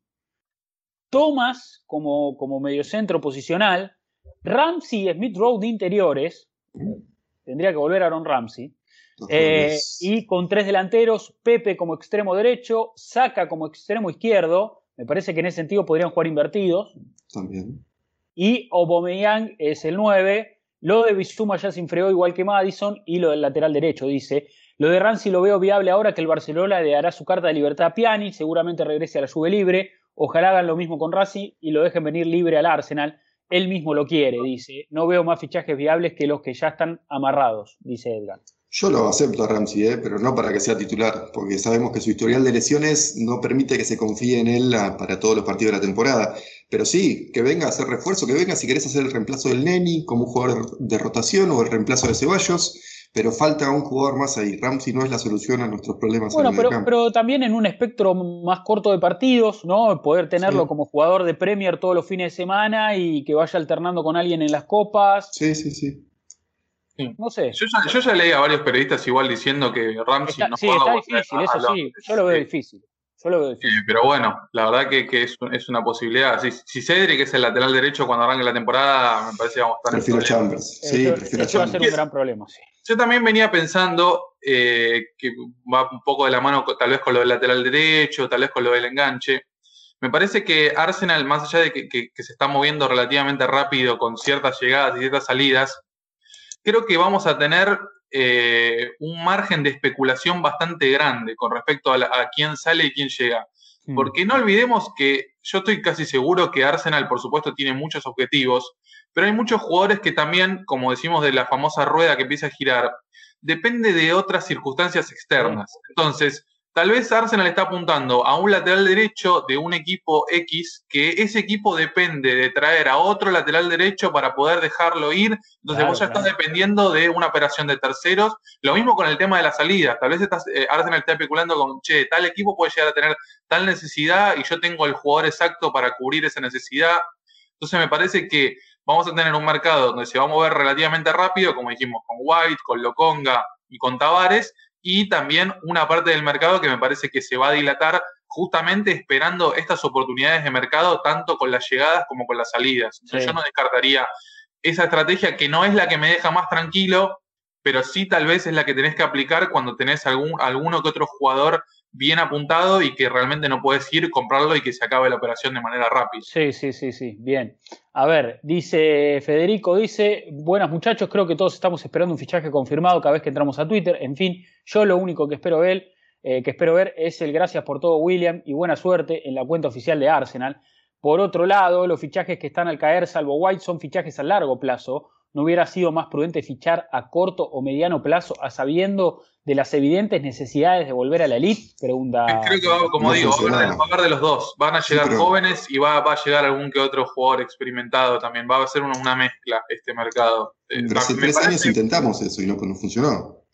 Thomas como, como mediocentro posicional, Ramsey y Smith Rowe de interiores, tendría que volver Aaron Ramsey, eh, y con tres delanteros, Pepe como extremo derecho, Saca como extremo izquierdo, me parece que en ese sentido podrían jugar invertidos. También. Y Aubameyang es el 9, lo de Bisuma ya se enfrió igual que Madison y lo del lateral derecho, dice. Lo de Rancy lo veo viable ahora que el Barcelona le dará su carta de libertad a Piani, seguramente regrese a la Juve libre. Ojalá hagan lo mismo con Racing y lo dejen venir libre al Arsenal. Él mismo lo quiere, dice. No veo más fichajes viables que los que ya están amarrados, dice Edgar. Yo lo acepto a Ramsey, ¿eh? pero no para que sea titular, porque sabemos que su historial de lesiones no permite que se confíe en él para todos los partidos de la temporada. Pero sí, que venga a hacer refuerzo, que venga si querés hacer el reemplazo del Neni como un jugador de rotación o el reemplazo de Ceballos pero falta un jugador más ahí. Ramsey no es la solución a nuestros problemas. Bueno, pero, pero también en un espectro más corto de partidos, ¿no? Poder tenerlo como jugador de Premier todos los fines de semana y que vaya alternando con alguien en las copas. Sí, sí, sí. No sé. Yo ya, leí a varios periodistas igual diciendo que Ramsey no Sí, está difícil, eso sí. Yo lo veo difícil. Yo lo veo difícil. pero bueno, la verdad que, que es, es, una posibilidad. Si, si Cedric es el lateral derecho cuando arranque la temporada, me parece que vamos a estar Prefiero Chambers. Sí, prefiero Chambers. va a ser un gran problema, sí. Yo también venía pensando eh, que va un poco de la mano tal vez con lo del lateral derecho, tal vez con lo del enganche. Me parece que Arsenal, más allá de que, se está moviendo relativamente rápido con ciertas llegadas y ciertas salidas, creo que vamos a tener eh, un margen de especulación bastante grande con respecto a, quién sale y quién llega. Mm. Porque no olvidemos que yo estoy casi seguro que Arsenal, por supuesto, tiene muchos objetivos, pero hay muchos jugadores que también, como decimos de la famosa rueda que empieza a girar, depende de otras circunstancias externas. Entonces, tal vez Arsenal está apuntando a un lateral derecho de un equipo X, que ese equipo depende de traer a otro lateral derecho para poder dejarlo ir. Entonces vos ya estás dependiendo de una operación de terceros. Lo mismo con el tema de la salida. Tal vez estás, eh, Arsenal está especulando con, che, tal equipo puede llegar a tener tal necesidad y yo tengo el jugador exacto para cubrir esa necesidad. Entonces me parece que vamos a tener un mercado donde se va a mover relativamente rápido, como dijimos, con White, con Loconga y con Tavares, y también una parte del mercado que me parece que se va a dilatar justamente esperando estas oportunidades de mercado, tanto con las llegadas como con las salidas. Yo no descartaría esa estrategia que no es la que me deja más tranquilo, pero sí tal vez es la que tenés que aplicar cuando tenés algún, alguno que otro jugador bien apuntado y que realmente no puedes ir, comprarlo y que se acabe la operación de manera rápida. Sí, sí, sí, sí, bien. A ver, dice Federico, dice, buenas muchachos, creo que todos estamos esperando un fichaje confirmado cada vez que entramos a Twitter. En fin, yo lo único que espero eh, que espero ver es el gracias por todo William y buena suerte en la cuenta oficial de Arsenal. Por otro lado, los fichajes que están al caer, salvo White, son fichajes a largo plazo. ¿No hubiera sido más prudente fichar a corto o mediano plazo, a sabiendo de las evidentes necesidades de volver a la elite? Pregunta. Creo que, va, como digo, va a, haber de los dos. Van a llegar jóvenes y va, a llegar algún que otro jugador experimentado también. Va a ser una, mezcla este mercado. Eh, Pero hace tres años intentamos eso y no, no funcionó.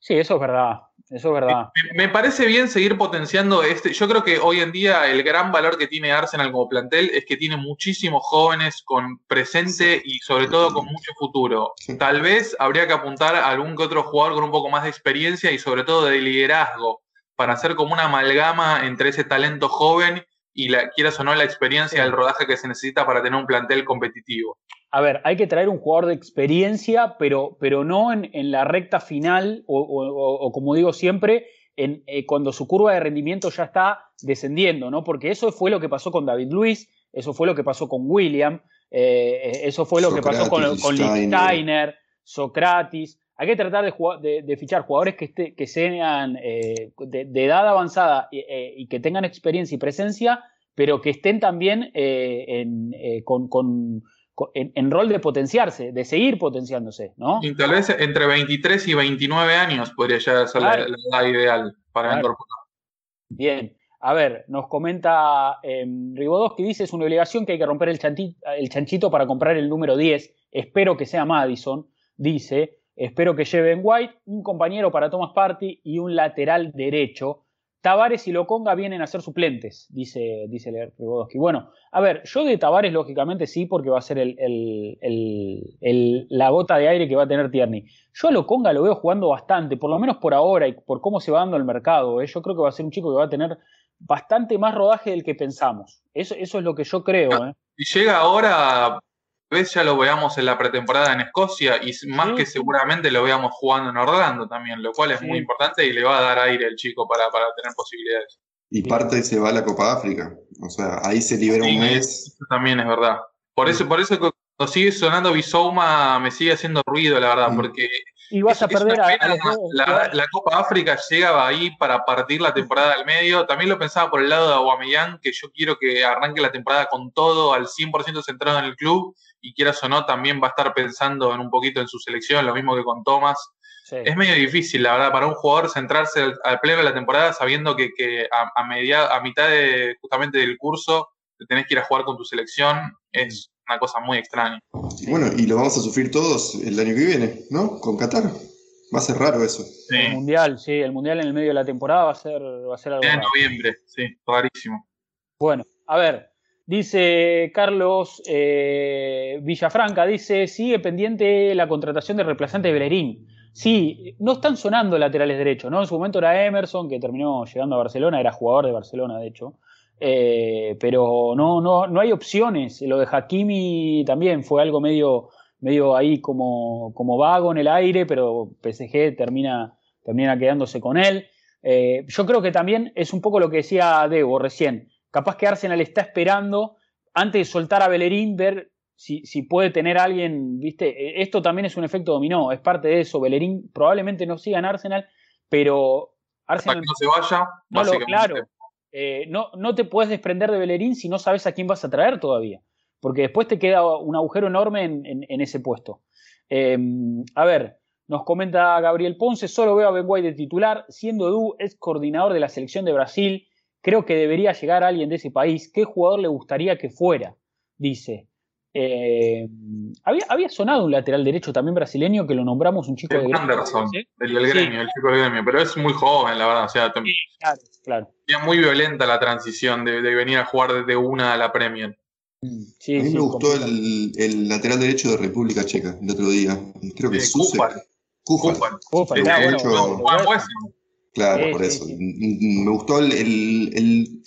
Sí, eso es verdad. Eso es verdad. Me, parece bien seguir potenciando este. Yo creo que hoy en día el gran valor que tiene Arsenal como plantel es que tiene muchísimos jóvenes con presente y sobre todo con mucho futuro. Tal vez habría que apuntar a algún que otro jugador con un poco más de experiencia y sobre todo de liderazgo para hacer como una amalgama entre ese talento joven y la, quieras o no la experiencia del rodaje que se necesita para tener un plantel competitivo a ver, hay que traer un jugador de experiencia, pero, pero no en, la recta final o, como digo siempre, en, eh, cuando su curva de rendimiento ya está descendiendo, ¿no? Porque eso fue lo que pasó con David Luis, eso fue lo que pasó con William, eh, eso fue lo que pasó con, con Steiner, Socrates. hay que tratar de, fichar jugadores que, que sean eh, de, edad avanzada y, que tengan experiencia y presencia, pero que estén también en, con, en, rol de potenciarse, de seguir potenciándose, ¿no? Y tal vez entre 23 y 29 años podría ya ser la, edad ideal para incorporar. Bien. A ver, nos comenta eh, que dice es una obligación que hay que romper el, el chanchito para comprar el número 10. Espero que sea Madison, dice. Espero que lleven White, un compañero para Thomas Party y un lateral derecho. Tavares y Loconga vienen a ser suplentes, dice, dice Ribodowski. Bueno, a ver, yo de Tavares lógicamente sí, porque va a ser la gota de aire que va a tener Tierney. Yo a Loconga lo veo jugando bastante, por lo menos por ahora y por cómo se va dando el mercado. ¿eh? Yo creo que va a ser un chico que va a tener bastante más rodaje del que pensamos. Eso, eso es lo que yo creo. ¿eh? Y llega ahora vez ya lo veamos en la pretemporada en Escocia y más que seguramente lo veamos jugando en Orlando también, lo cual es muy importante y le va a dar aire al chico para, tener posibilidades. Y parte se va a la Copa África, o sea, ahí se libera un mes. Eso también es verdad. Por eso, por eso cuando sigue sonando Bisouma me sigue haciendo ruido, la verdad, porque y vas a perder a, la, Copa África llegaba ahí para partir la temporada al medio. También lo pensaba por el lado de Aguamellán, que yo quiero que arranque la temporada con todo al 100% centrado en el club y quieras o no, también va a estar pensando en un poquito en su selección, lo mismo que con Thomas. Es medio difícil, la verdad, para un jugador centrarse al, pleno de la temporada sabiendo que, a, a, a mitad de, justamente del curso te tenés que ir a jugar con tu selección. Es una cosa muy extraña. bueno, y lo vamos a sufrir todos el año que viene, ¿no? Con Qatar. Va a ser raro eso. El mundial, sí, el mundial en el medio de la temporada va a ser, va a ser algo. En noviembre, sí, rarísimo. Bueno, a ver, dice Carlos eh, Villafranca, dice, sigue pendiente la contratación de reemplazante de Bellerín. Sí, no están sonando laterales derechos, ¿no? En su momento era Emerson, que terminó llegando a Barcelona, era jugador de Barcelona, de hecho. Eh, pero no, no, no hay opciones. Lo de Hakimi también fue algo medio, medio ahí como, como vago en el aire, pero PSG termina, termina quedándose con él. Eh, yo creo que también es un poco lo que decía Debo recién. Capaz que Arsenal está esperando, antes de soltar a Bellerín, ver si, si, puede tener alguien, ¿viste? E, esto también es un efecto dominó, es parte de eso. Bellerín probablemente no siga en Arsenal, pero Arsenal. Que no se vaya, no lo, claro, eh, no, no te puedes desprender de Bellerín si no sabes a quién vas a traer todavía, porque después te queda un agujero enorme en, ese puesto. Em, a ver, nos comenta Gabriel Ponce, solo veo a Ben White de titular, siendo Edu es coordinador de la selección de Brasil, creo que debería llegar alguien de ese país, ¿qué jugador le gustaría que fuera? Dice. Eh, había, sonado un lateral derecho también brasileño que lo nombramos un chico de Anderson, el del gremio, el chico del gremio, pero es muy joven, la verdad. O sea, claro, claro. Es muy violenta la transición de, venir a jugar desde una a la Premier. Mm, a mí me gustó el, lateral derecho de República Checa el otro día. Creo que es Kufal. Kufal. Claro, por eso. Me gustó el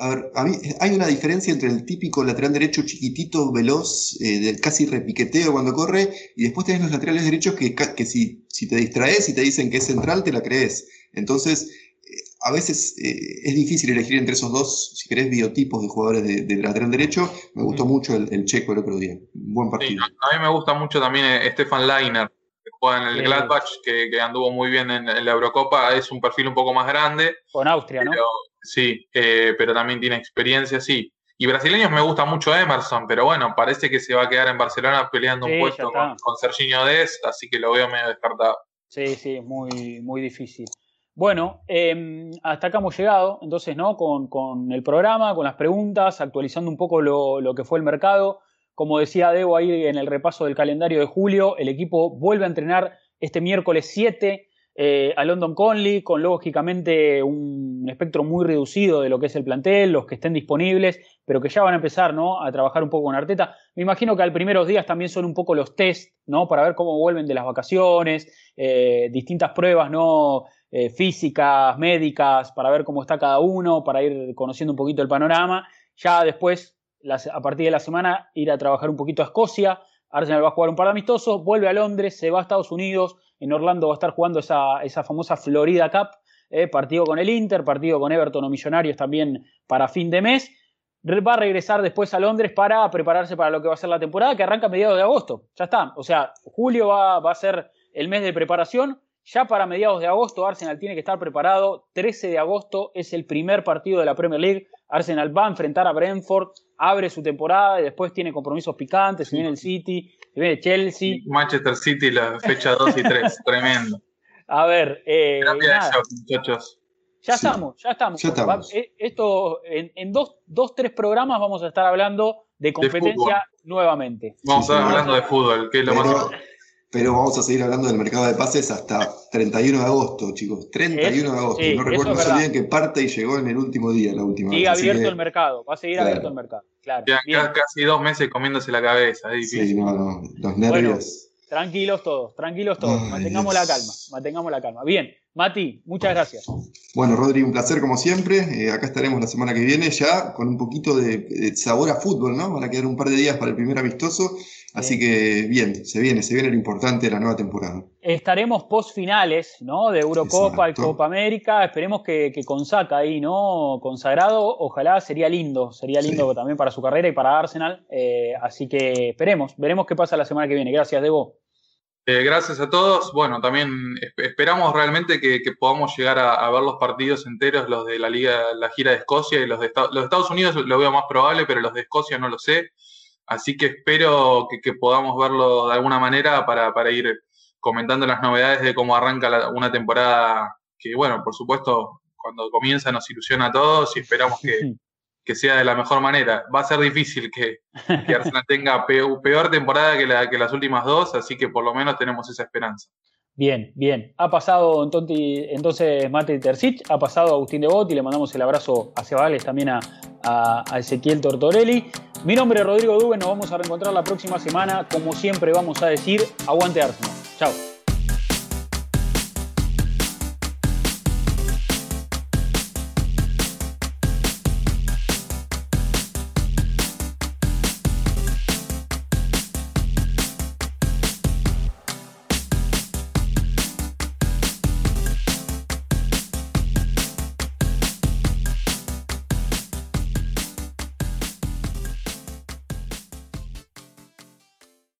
a ver, a mí, hay una diferencia entre el típico lateral derecho chiquitito, veloz, eh, casi repiqueteo cuando corre, y después tenés los laterales derechos que, que si, si, te distraes y te dicen que es central, te la crees. Entonces, eh, a veces eh, es difícil elegir entre esos dos, si querés, biotipos de jugadores de, lateral derecho. Me gustó mucho el, checo el otro día. buen partido. a mí me gusta mucho también Stefan Leiner, que juega en el Gladbach, que, anduvo muy bien en, la Eurocopa. Es un perfil un poco más grande. Con Austria, ¿no? Sí, eh, pero también tiene experiencia, sí. Y brasileños me gusta mucho Emerson, pero bueno, parece que se va a quedar en Barcelona peleando un puesto con, con, Serginho Dest, así que lo veo medio descartado. Sí, sí, muy, muy difícil. Bueno, em, hasta acá hemos llegado, entonces, ¿no? Con, el programa, con las preguntas, actualizando un poco lo, lo, que fue el mercado. Como decía Debo ahí en el repaso del calendario de julio, el equipo vuelve a entrenar este miércoles 7 eh, a London Conley, con lógicamente un espectro muy reducido de lo que es el plantel, los que estén disponibles, pero que ya van a empezar ¿no? a trabajar un poco con Arteta. Me imagino que al primeros días también son un poco los test, ¿no? Para ver cómo vuelven de las vacaciones, eh, distintas pruebas, ¿no? Eh, físicas, médicas, para ver cómo está cada uno, para ir conociendo un poquito el panorama. Ya después, a partir de la semana, ir a trabajar un poquito a Escocia. Arsenal va a jugar un par de amistosos, vuelve a Londres, se va a Estados Unidos, en Orlando va a estar jugando esa, esa famosa Florida Cup, eh, partido con el Inter, partido con Everton o Millonarios también para fin de mes. Va a regresar después a Londres para prepararse para lo que va a ser la temporada, que arranca a mediados de agosto. Ya está. O sea, julio va, a ser el mes de preparación. Ya para mediados de agosto Arsenal tiene que estar preparado. 13 de agosto es el primer partido de la Premier League. Arsenal va a enfrentar a Brentford, abre su temporada y después tiene compromisos picantes. Se viene el City, se viene Chelsea. Manchester City, la fecha 2 y 3. Tremendo. A ver, eh, nada. muchachos. Ya estamos, ya estamos. Eh, esto, en, en, dos, dos, tres programas vamos a estar hablando de competencia nuevamente. Vamos a estar hablando de fútbol, que es lo más importante pero vamos a seguir hablando del mercado de pases hasta 31 de agosto, chicos. 31 de agosto. no recuerdo, no se olviden que parte y llegó en el último día, la última Sigue abierto el mercado, va a seguir abierto el mercado. Claro. Ya casi dos meses comiéndose la cabeza. Es sí, no, no, los nervios. tranquilos todos, tranquilos todos. mantengamos la calma, mantengamos la calma. Bien, Mati, muchas gracias. Bueno, Rodri, un placer como siempre. Eh, acá estaremos la semana que viene ya con un poquito de, sabor a fútbol, ¿no? Van a quedar un par de días para el primer amistoso. Así que bien, se viene, se viene lo importante de la nueva temporada. Estaremos post finales, ¿no? De Eurocopa y Copa América. Esperemos que, que con Saca ahí, ¿no? Consagrado. Ojalá sería lindo, sería lindo también para su carrera y para Arsenal. Eh, así que esperemos, veremos qué pasa la semana que viene. Gracias, Debo. Eh, gracias a todos. Bueno, también esperamos realmente que, podamos llegar a, ver los partidos enteros, los de la Liga, la gira de Escocia y los de, los Estados Unidos lo veo más probable, pero los de Escocia no lo sé. Así que espero que, podamos verlo de alguna manera para, ir comentando las novedades de cómo arranca una temporada que, bueno, por supuesto, cuando comienza nos ilusiona a todos y esperamos que, que sea de la mejor manera. Va a ser difícil que, que Arsenal tenga peor, temporada que, la, que las últimas dos, así que por lo menos tenemos esa esperanza. Bien, bien. Ha pasado entonces Mate Tercich, ha pasado Agustín Debot y le mandamos el abrazo a Cebales, también a, a, Ezequiel Tortorelli. Mi nombre es Rodrigo Dube, nos vamos a reencontrar la próxima semana. Como siempre vamos a decir, aguante Arsenal. Chao.